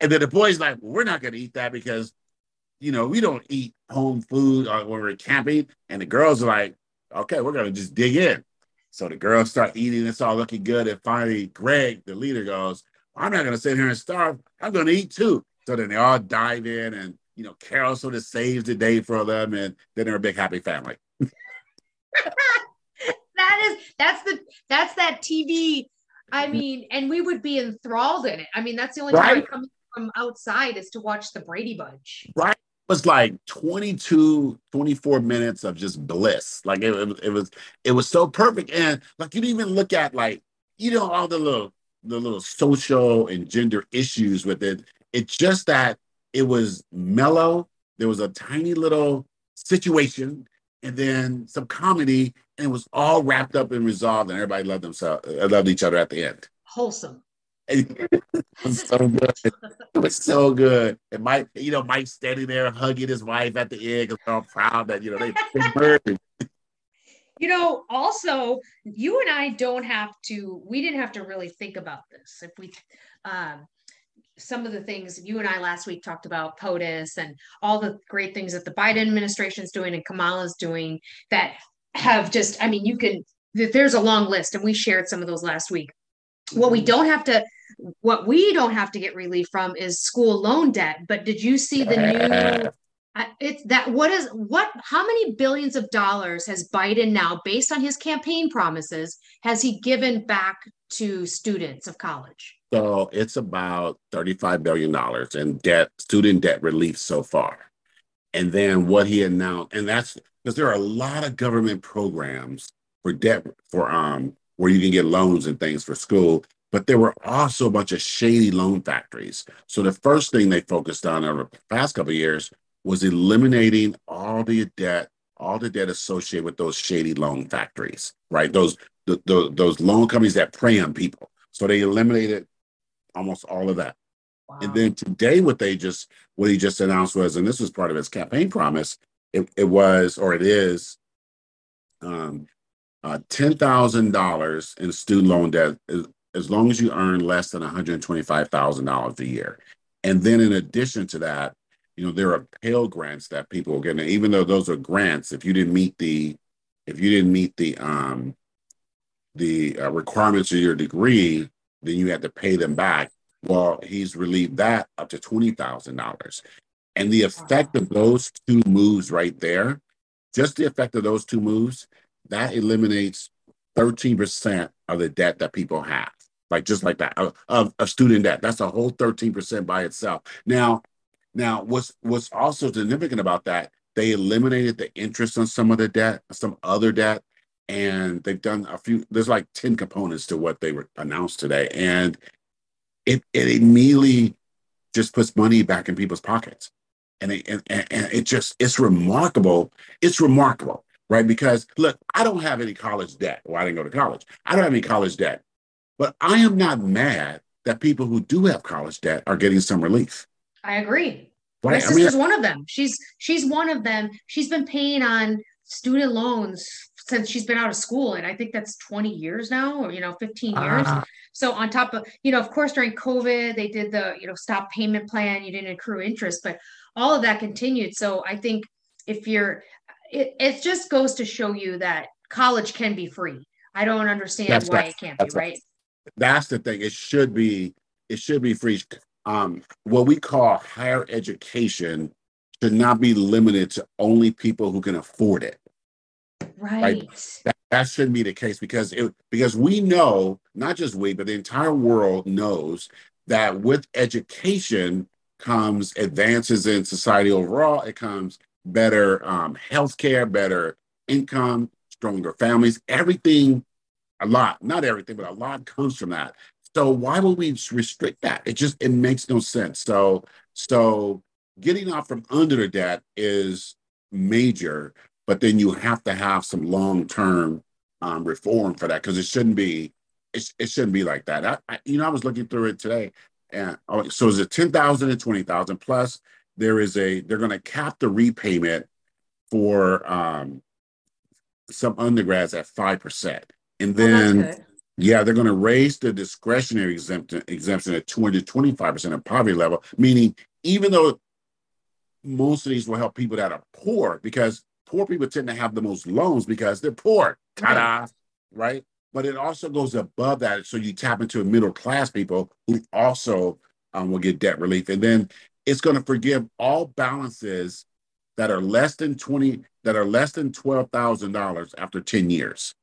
And then the boys like, well, we're not going to eat that because, you know, we don't eat home food or when we're camping. And the girls are like, okay, we're going to just dig in. So the girls start eating. It's all looking good. And finally, Greg, the leader, goes, I'm not going to sit here and starve. I'm going to eat too. So then they all dive in and, you know, Carol sort of saves the day for them. And then they're a big happy family. that is that's the that's that TV. I mm-hmm. mean, and we would be enthralled in it. I mean, that's the only time I come from outside is to watch the Brady Bunch. Right. It was like 22, 24 minutes of just bliss. Like it, it, it was, it was so perfect. And like you didn't even look at like, you know, all the little, the little social and gender issues with it. It's just that it was mellow. There was a tiny little situation and then some comedy and it was all wrapped up and resolved and everybody loved themselves, uh, loved each other at the end. Wholesome. It was so good. It was so good. And Mike, you know, Mike standing there hugging his wife at the end because they're all proud that, you know, they, they married. You know, also, you and I don't have to, we didn't have to really think about this. If we, um, some of the things you and I last week talked about POTUS and all the great things that the Biden administration is doing and Kamala's doing that have just, I mean, you can, there's a long list and we shared some of those last week. What we mm-hmm. don't have to, what we don't have to get relief from is school loan debt. But did you see the new? I- uh, It's that what is what how many billions of dollars has Biden now based on his campaign promises has he given back to students of college? So it's about $35 billion in debt, student debt relief so far. And then what he announced, and that's because there are a lot of government programs for debt for um where you can get loans and things for school, but there were also a bunch of shady loan factories. So the first thing they focused on over the past couple years was eliminating all the debt, all the debt associated with those shady loan factories, right? Those the, the, those loan companies that prey on people. So they eliminated almost all of that. And then today, what they just what he just announced was, and this was part of his campaign promise, it, it was or it is um uh ten thousand dollars in student loan debt as, as long as you earn less than $125,000 a year. And then in addition to that, you know, there are Pell grants that people are getting. Even though those are grants, if you didn't meet the, if you didn't meet the um, the uh, requirements of your degree, then you had to pay them back. Well, he's relieved that up to twenty thousand dollars, and the effect of those two moves right there, just the effect of those two moves, that eliminates thirteen percent of the debt that people have like just like that of, of, of student debt. That's a whole 13% by itself. Now, now what's what's also significant about that, they eliminated the interest on some of the debt, some other debt, and they've done a few, there's like 10 components to what they were announced today. And it it immediately just puts money back in people's pockets. And it, and, and it just it's remarkable. It's remarkable, right? Because look, I don't have any college debt. Well, I didn't go to college. I don't have any college debt. But I am not mad that people who do have college debt are getting some relief. I agree. Right? My sister's I mean, one of them. She's she's one of them. She's been paying on student loans since she's been out of school, and I think that's 20 years now, or you know, 15 years. Uh, so on top of you know, of course, during COVID, they did the you know stop payment plan. You didn't accrue interest, but all of that continued. So I think if you're, it, it just goes to show you that college can be free. I don't understand why it can't be, right? that's the thing. It should be it should be free. Um, what we call higher education should not be limited to only people who can afford it. Right. right? That, that shouldn't be the case because it because we know not just we but the entire world knows that with education comes advances in society overall. It comes better um, health care, better income, stronger families. Everything a lot, not everything, but a lot comes from that. So why would we restrict that? It just it makes no sense. So so getting off from under the debt is major, but then you have to have some long term um, reform for that because it shouldn't be it, it shouldn't be like that. I, I, you know I was looking through it today, and oh, so is it ten thousand and twenty thousand plus? There is a they're going to cap the repayment for um, some undergrads at five percent. And oh, then, oh, yeah, they're going to raise the discretionary exemption, exemption at 225% of poverty level, meaning even though most of these will help people that are poor, because poor people tend to have the most loans because they're poor. Ta-da, right? right? But it also goes above that. So you tap into middle class people who also um, will get debt relief. And then it's going to forgive all balances that are less than 20, that are less than $12,000 after 10 years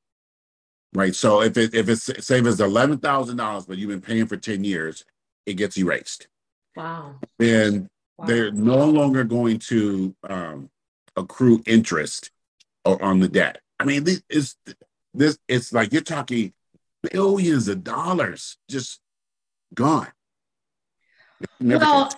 right? So if it if it's say if it's eleven thousand dollars, but you've been paying for ten years, it gets erased. Wow. And wow. they're no longer going to um, accrue interest on the debt. I mean, this is this. It's like you're talking billions of dollars just gone. Well,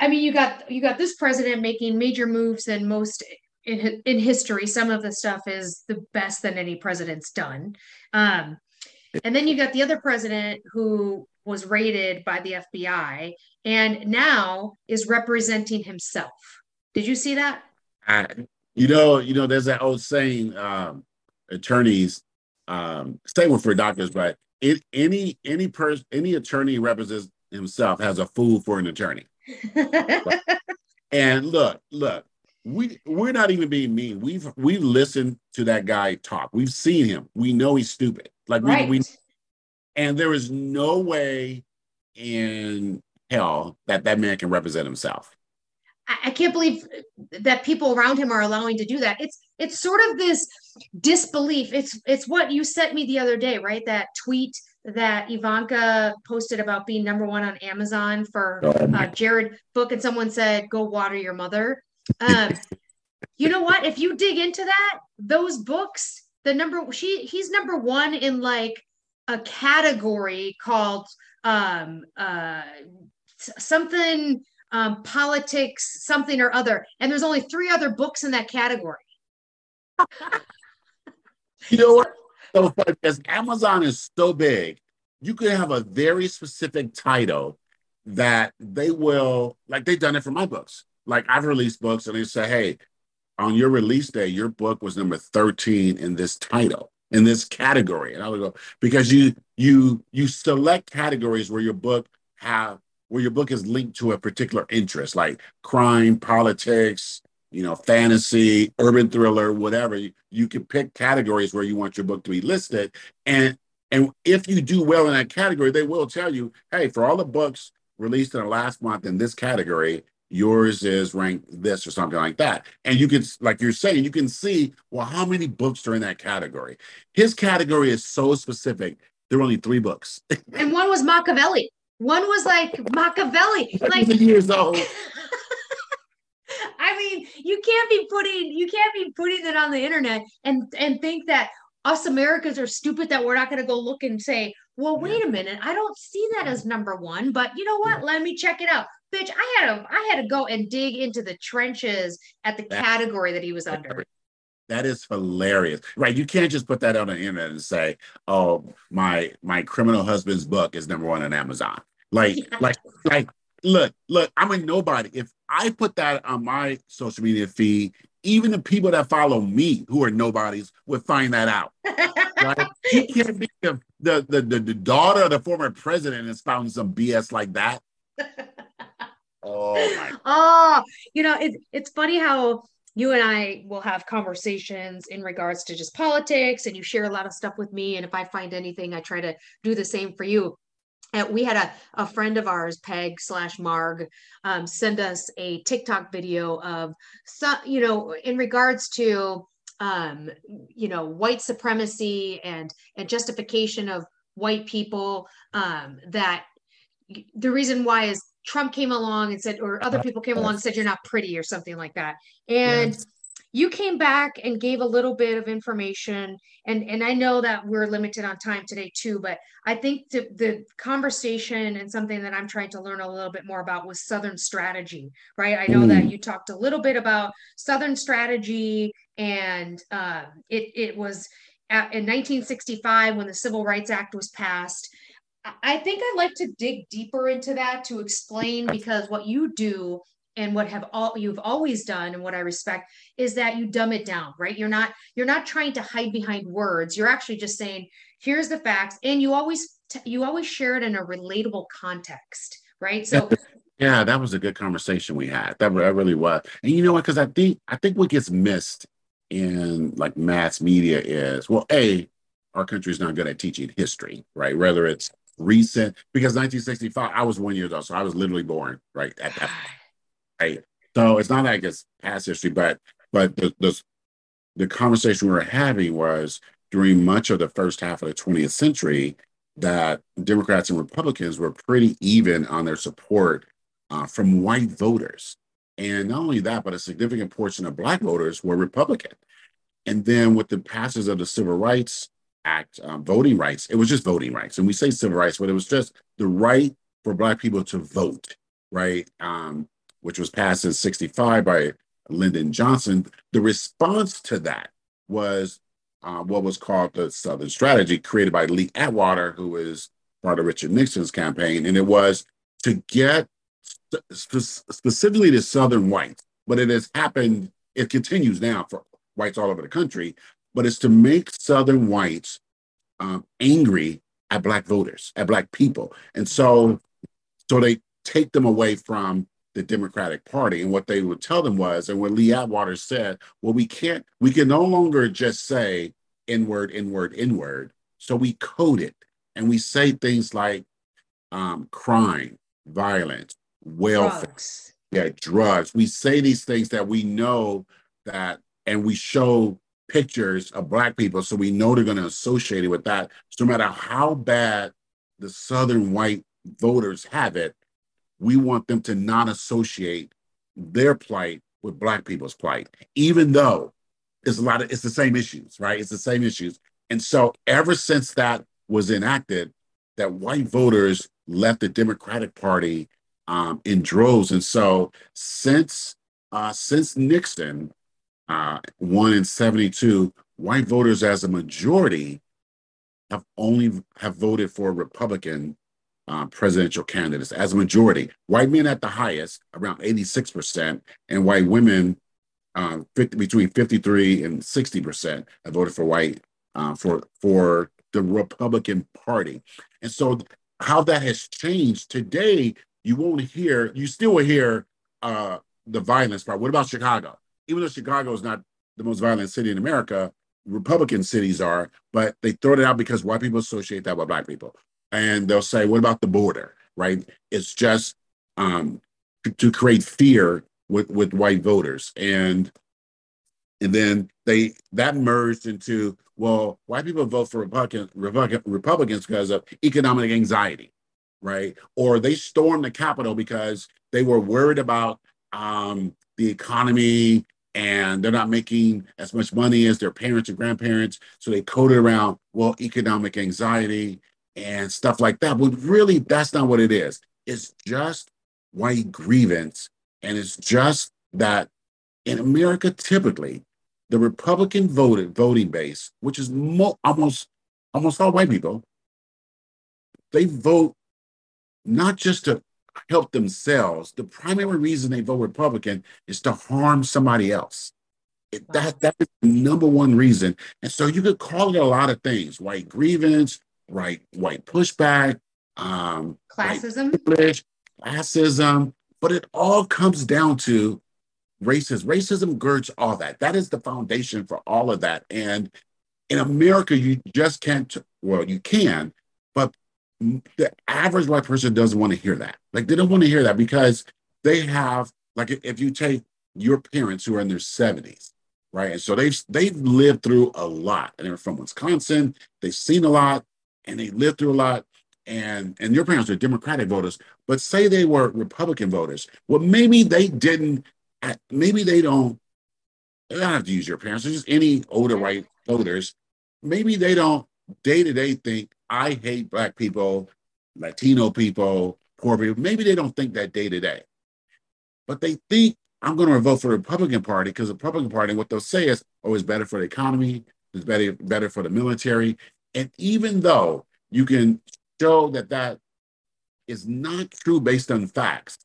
I mean, you got you got this president making major moves in most in in history, some of the stuff is the best that any president's done. Um, and then you got the other president who was raided by the FBI and now is representing himself. Did you see that? I, you know, you know, there's that old saying, um, attorneys, um, same one for doctors, but it, any any person, any attorney represents himself has a fool for an attorney. and look, look, we we're not even being mean. We've we've listened to that guy talk. We've seen him. We know he's stupid. Like right. we, we and there is no way in hell that that man can represent himself. I can't believe that people around him are allowing to do that. It's it's sort of this disbelief. It's it's what you sent me the other day, right? That tweet that Ivanka posted about being number one on Amazon for uh, Jared book, and someone said, "Go water your mother." Um, you know what? If you dig into that, those books, the number she he's number one in like a category called um uh something um politics something or other. And there's only three other books in that category. You know what? So because amazon is so big you could have a very specific title that they will like they've done it for my books. Like I've released books and they say, hey, on your release day, your book was number 13 in this title, in this category. And I would go, because you you you select categories where your book have where your book is linked to a particular interest, like crime, politics, you know, fantasy, urban thriller, whatever. You, can pick categories where you want your book to be listed. And and if you do well in that category, they will tell you, hey, for all the books released in the last month in this category, yours is ranked this or something like that. And you can, like you're saying, you can see, well, how many books are in that category? His category is so specific. There are only three books. and one was Machiavelli. One was like Machiavelli. Like years old. I mean, you can't be putting you can't be putting it on the internet and and think that us Americans are stupid that we're not going to go look and say, well, wait a minute, I don't see that as number one, but you know what? Let me check it out. Bitch, I had to I had to go and dig into the trenches at the category that he was under. That is hilarious. Right. You can't just put that on the internet and say, oh, my my criminal husband's book is number one on Amazon. Like, yeah. like, like, look, look, I'm a nobody. If I put that on my social media feed, even the people that follow me who are nobodies would find that out. right? You can't be the, the, the, the, daughter of the former president and found some BS like that. Oh, my. oh, you know, it, it's funny how you and I will have conversations in regards to just politics, and you share a lot of stuff with me. And if I find anything, I try to do the same for you. And we had a, a friend of ours, Peg slash Marg, um, send us a TikTok video of some, you know, in regards to um, you know, white supremacy and and justification of white people. Um, that the reason why is Trump came along and said, or other people came along and said you're not pretty or something like that, and. Yes you came back and gave a little bit of information and and i know that we're limited on time today too but i think the, the conversation and something that i'm trying to learn a little bit more about was southern strategy right i know mm. that you talked a little bit about southern strategy and uh, it, it was at, in 1965 when the civil rights act was passed I think I'd like to dig deeper into that to explain because what you do and what have all you've always done and what i respect is that you dumb it down right? You're not you're not trying to hide behind words. You're actually just saying here's the facts and you always t- you always share it in a relatable context right? So yeah that was a good conversation we had. That, really was. And you know what? Because i think i think what gets missed in like mass media is well a our country is not good at teaching history right? Whether it's recent because 1965 i was one year old so i was literally born right at that right? So it's not like it's past history, but but the, the the conversation we were having was during much of the first half of the 20th century that Democrats and Republicans were pretty even on their support uh, from white voters. And not only that, but a significant portion of Black voters were Republican. And then with the passage of the Civil Rights Act, um, voting rights, it was just voting rights. And we say civil rights, but it was just the right for Black people to vote, right? Um, which was passed in 65 by Lyndon Johnson, the response to that was uh, what was called the Southern Strategy, created by Lee Atwater, who is part of Richard Nixon's campaign. And it was to get sp- specifically the Southern whites, but it has happened, it continues now for whites all over the country, but it's to make Southern whites um, angry at Black voters, at Black people. And so, so they take them away from the Democratic Party. And what they would tell them was, and what Lee Atwater said, well, we can't, we can no longer just say inward, inward, inward. So we code it and we say things like um, crime, violence, welfare, drugs. yeah, drugs. We say these things that we know that, and we show pictures of black people so we know they're going to associate it with that. So no matter how bad the Southern white voters have it, we want them to not associate their plight with black people's plight, even though it's a lot of it's the same issues, right? It's the same issues. And so ever since that was enacted, that white voters left the Democratic Party um, in droves. And so since uh, since Nixon uh, won in 72, white voters as a majority have only have voted for Republican uh, presidential candidates as a majority. White men at the highest, around 86%, and white women uh, 50, between 53 and 60% have voted for white uh, for for the Republican Party. And so how that has changed today, you won't hear, you still will hear uh, the violence part. What about Chicago? Even though Chicago is not the most violent city in America, Republican cities are, but they throw it out because white people associate that with black people. And they'll say, what about the border? Right? It's just um, to, create fear with, with white voters. And and then they that merged into well, white people vote for Republican, Republican Republicans because of economic anxiety, right? Or they stormed the Capitol because they were worried about um, the economy and they're not making as much money as their parents and grandparents. So they coded around, well, economic anxiety and stuff like that. But really, that's not what it is. It's just white grievance. And it's just that in America, typically, the Republican voted voting base, which is mo- almost almost all white people, they vote not just to help themselves. The primary reason they vote Republican is to harm somebody else. It, that that is the number one reason. And so you could call it a lot of things: white grievance, right, white pushback, um, classism, privilege, classism. But it all comes down to racism. Racism girds all that. That is the foundation for all of that. And in America, you just can't, well, you can, but the average white person doesn't want to hear that. Like they don't want to hear that because they have, like, if you take your parents who are in their 70s, right? And so they've they've lived through a lot. And they're from Wisconsin, they've seen a lot, and they lived through a lot. And and your parents are Democratic voters, but say they were Republican voters. Well, maybe they didn't maybe they don't, they don't have to use your parents, it's just any older white voters. Maybe they don't day to day think, I hate Black people, Latino people, poor people. Maybe they don't think that day to day. But they think, I'm going to vote for the Republican Party because the Republican Party, what they'll say is, oh, it's better for the economy, it's better, better for the military. And even though you can show that that is not true based on facts,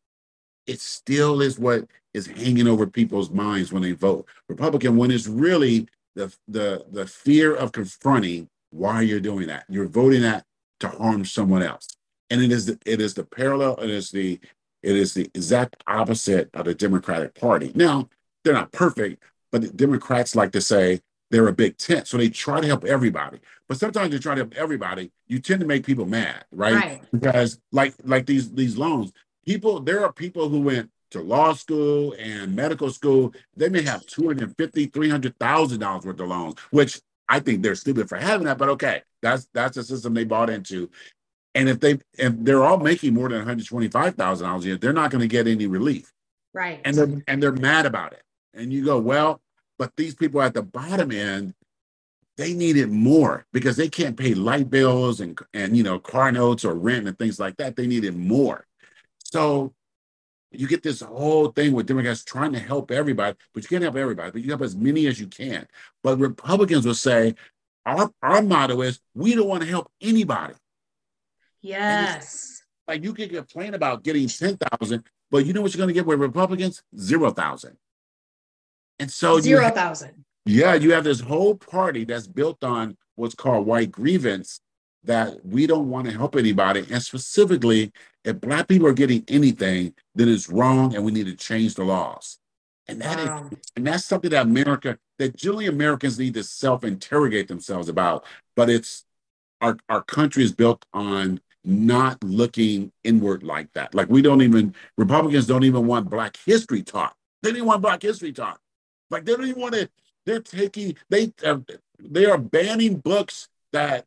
it still is what is hanging over people's minds when they vote Republican when it's really the the the fear of confronting why you're doing that. You're voting that to harm someone else. And it is the, it is the parallel, it is the it is the exact opposite of the Democratic Party. Now, they're not perfect, but the Democrats like to say they're a big tent. So they try to help everybody. But sometimes they try to help everybody, you tend to make people mad, right? right? Because like like these these loans, people there are people who went to law school and medical school, they may have 250, 300,000 dollars worth of loans, which I think they're stupid for having that, but okay, that's that's the system they bought into. And if they if they're all making more than 125,000 dollars a year, they're not going to get any relief. Right. And they're and they're mad about it. And you go, well, but these people at the bottom end, they need it more because they can't pay light bills and and you know car notes or rent and things like that. They need it more. So you get this whole thing with Democrats trying to help everybody, but you can't help everybody, but you help as many as you can. But Republicans will say, our, our motto is we don't want to help anybody. Yes. Like you can complain about getting 10,000, but you know what you're going to get with Republicans? 0,000. And so 0,000. Yeah, you have this whole party that's built on what's called white grievance that we don't want to help anybody. And specifically, if Black people are getting anything, then it's wrong and we need to change the laws. And that wow. is, and that's something that America, that generally Americans need to self-interrogate themselves about. But it's our our country is built on not looking inward like that. Like we don't even Republicans don't even want Black history taught. They didn't want Black history taught. Like they don't even want to. They're taking they uh, they are banning books that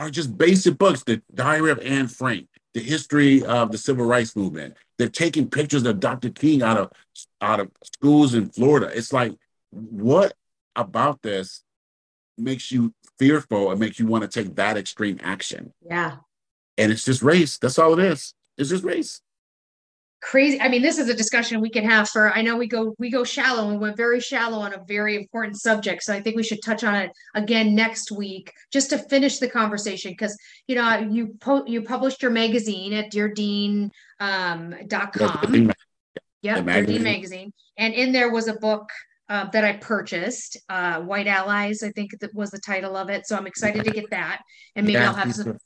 are just basic books. The Diary of Anne Frank, the history of the civil rights movement. They're taking pictures of Dr. King out of out of schools in Florida. It's like, what about this makes you fearful and makes you want to take that extreme action? Yeah. And it's just race. That's all it is. It's just race crazy i mean this is a discussion we can have for i know we go we go shallow and went very shallow on a very important subject. So i think we should touch on it again next week just to finish the conversation. Because you know you po- you published your magazine at deardean um, com. Yeah deardean magazine. And in there was a book uh, that I purchased, uh, White Allies, I think that was the title of it. So I'm excited to get that, and maybe yeah, I'll have some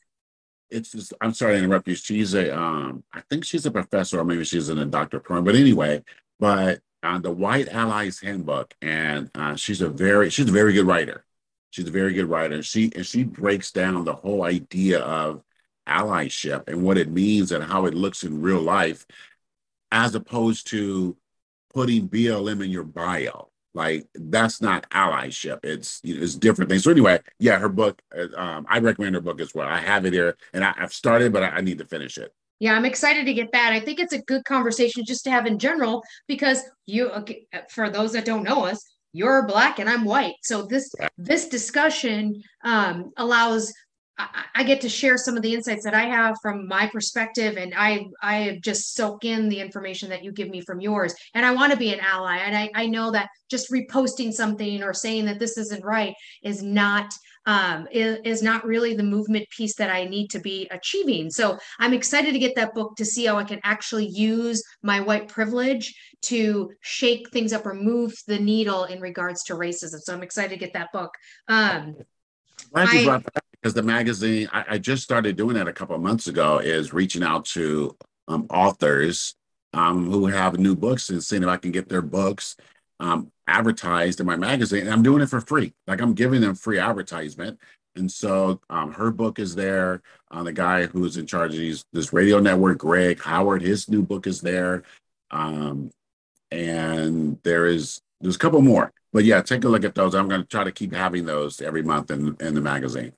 it's just, I'm sorry to interrupt you. She's a um, I think she's a professor, or maybe she's in a doctor program. But anyway, but uh, the White Allies Handbook, and uh, she's a very she's a very good writer. She's a very good writer. She and she breaks down the whole idea of allyship and what it means and how it looks in real life, as opposed to putting BLM in your bio. Like that's not allyship. It's you know, it's different things. So anyway, yeah, her book. Uh, um, I recommend her book as well. I have it here, and I, have started, but I, I need to finish it. Yeah, I'm excited to get that. I think it's a good conversation just to have in general because you, for those that don't know us, you're black and I'm white. So this this discussion um, allows I, I get to share some of the insights that I have from my perspective, and I I just soak in the information that you give me from yours. And I want to be an ally, and I I know that just reposting something or saying that this isn't right is not um, is, is not really the movement piece that I need to be achieving. So I'm excited to get that book to see how I can actually use my white privilege to shake things up or move the needle in regards to racism. So I'm excited to get that book. Um, Glad you I, brought that because the magazine I, I, just started doing that a couple months ago is reaching out to um, authors um, who have new books and seeing if I can get their books um, advertised in my magazine. And I'm doing it for free. Like I'm giving them free advertisement. And so um, her book is there. Uh, the guy who's in charge of these, this radio network, Greg Howard, his new book is there. Um, and there is there's a couple more. But yeah, take a look at those. I'm going to try to keep having those every month in, in the magazine.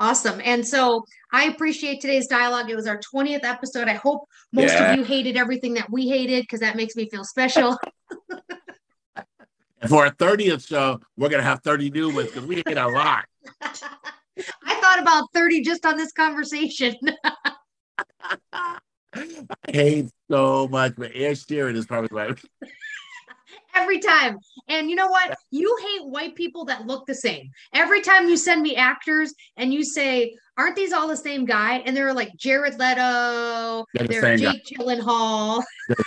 Awesome. And so I appreciate today's dialogue. It was our 20th episode. I hope most yeah. of you hated everything that we hated because that makes me feel special. and for our 30th show, we're going to have 30 new ones because we hate a lot. I thought about 30 just on this conversation. I hate so much, but Ed Sheeran is probably my every time. And you know what? You hate white people that look the same. Every time you send me actors and you say, aren't these all the same guy? And they're like Jared Leto, they're, the they're Jake guy. Gyllenhaal.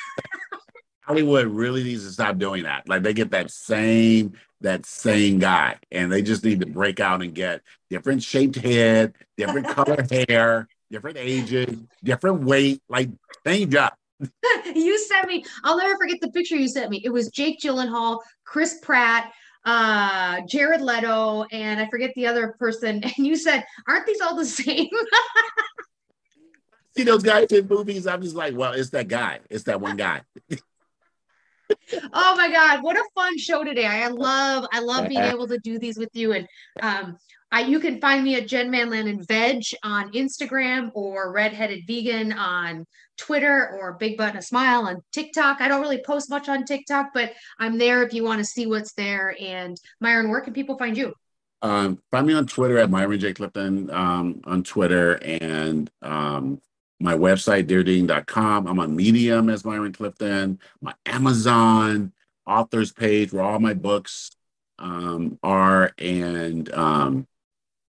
Hollywood really needs to stop doing that. Like they get that same that same guy, and they just need to break out and get different shaped head, different color hair, different ages, different weight. Like change up. you sent me, I'll never forget the picture you sent me. It was Jake Gyllenhaal, Chris Pratt, uh, Jared Leto, and I forget the other person. And you said, Aren't these all the same? See those guys in movies? I'm just like, well, it's that guy. It's that one guy. oh my god what a fun show today i love i love being able to do these with you and um I, you can find me at Jen Manland and Veg on Instagram or Redheaded Vegan on Twitter or Big Button a Smile on TikTok. I don't really post much on TikTok, but I'm there if you want to see what's there. And Myron, where can people find you? Um, find me on Twitter at Myron J. Clifton um, on Twitter and um, my website, deardean.com. I'm on Medium as Myron Clifton, my Amazon authors page where all my books um, are, and um,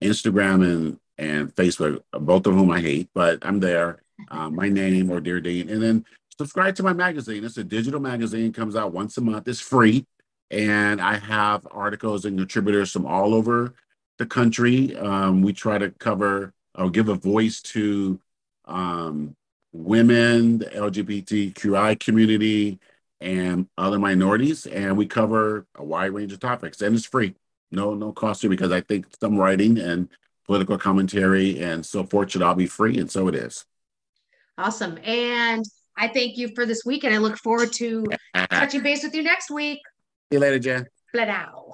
Instagram and and Facebook, both of whom I hate, but I'm there. Uh, my name or Dear Dean, and then subscribe to my magazine. It's a digital magazine, comes out once a month. It's free, and I have articles and contributors from all over the country. Um, we try to cover or give a voice to um, women, the LGBTQI community, and other minorities, and we cover a wide range of topics, and it's free no no cost to because I think some writing and political commentary and so forth should all be free, and so it is. Awesome, and I thank you for this week, and I look forward to touching base with you next week. See you later, Jenn. Flat out.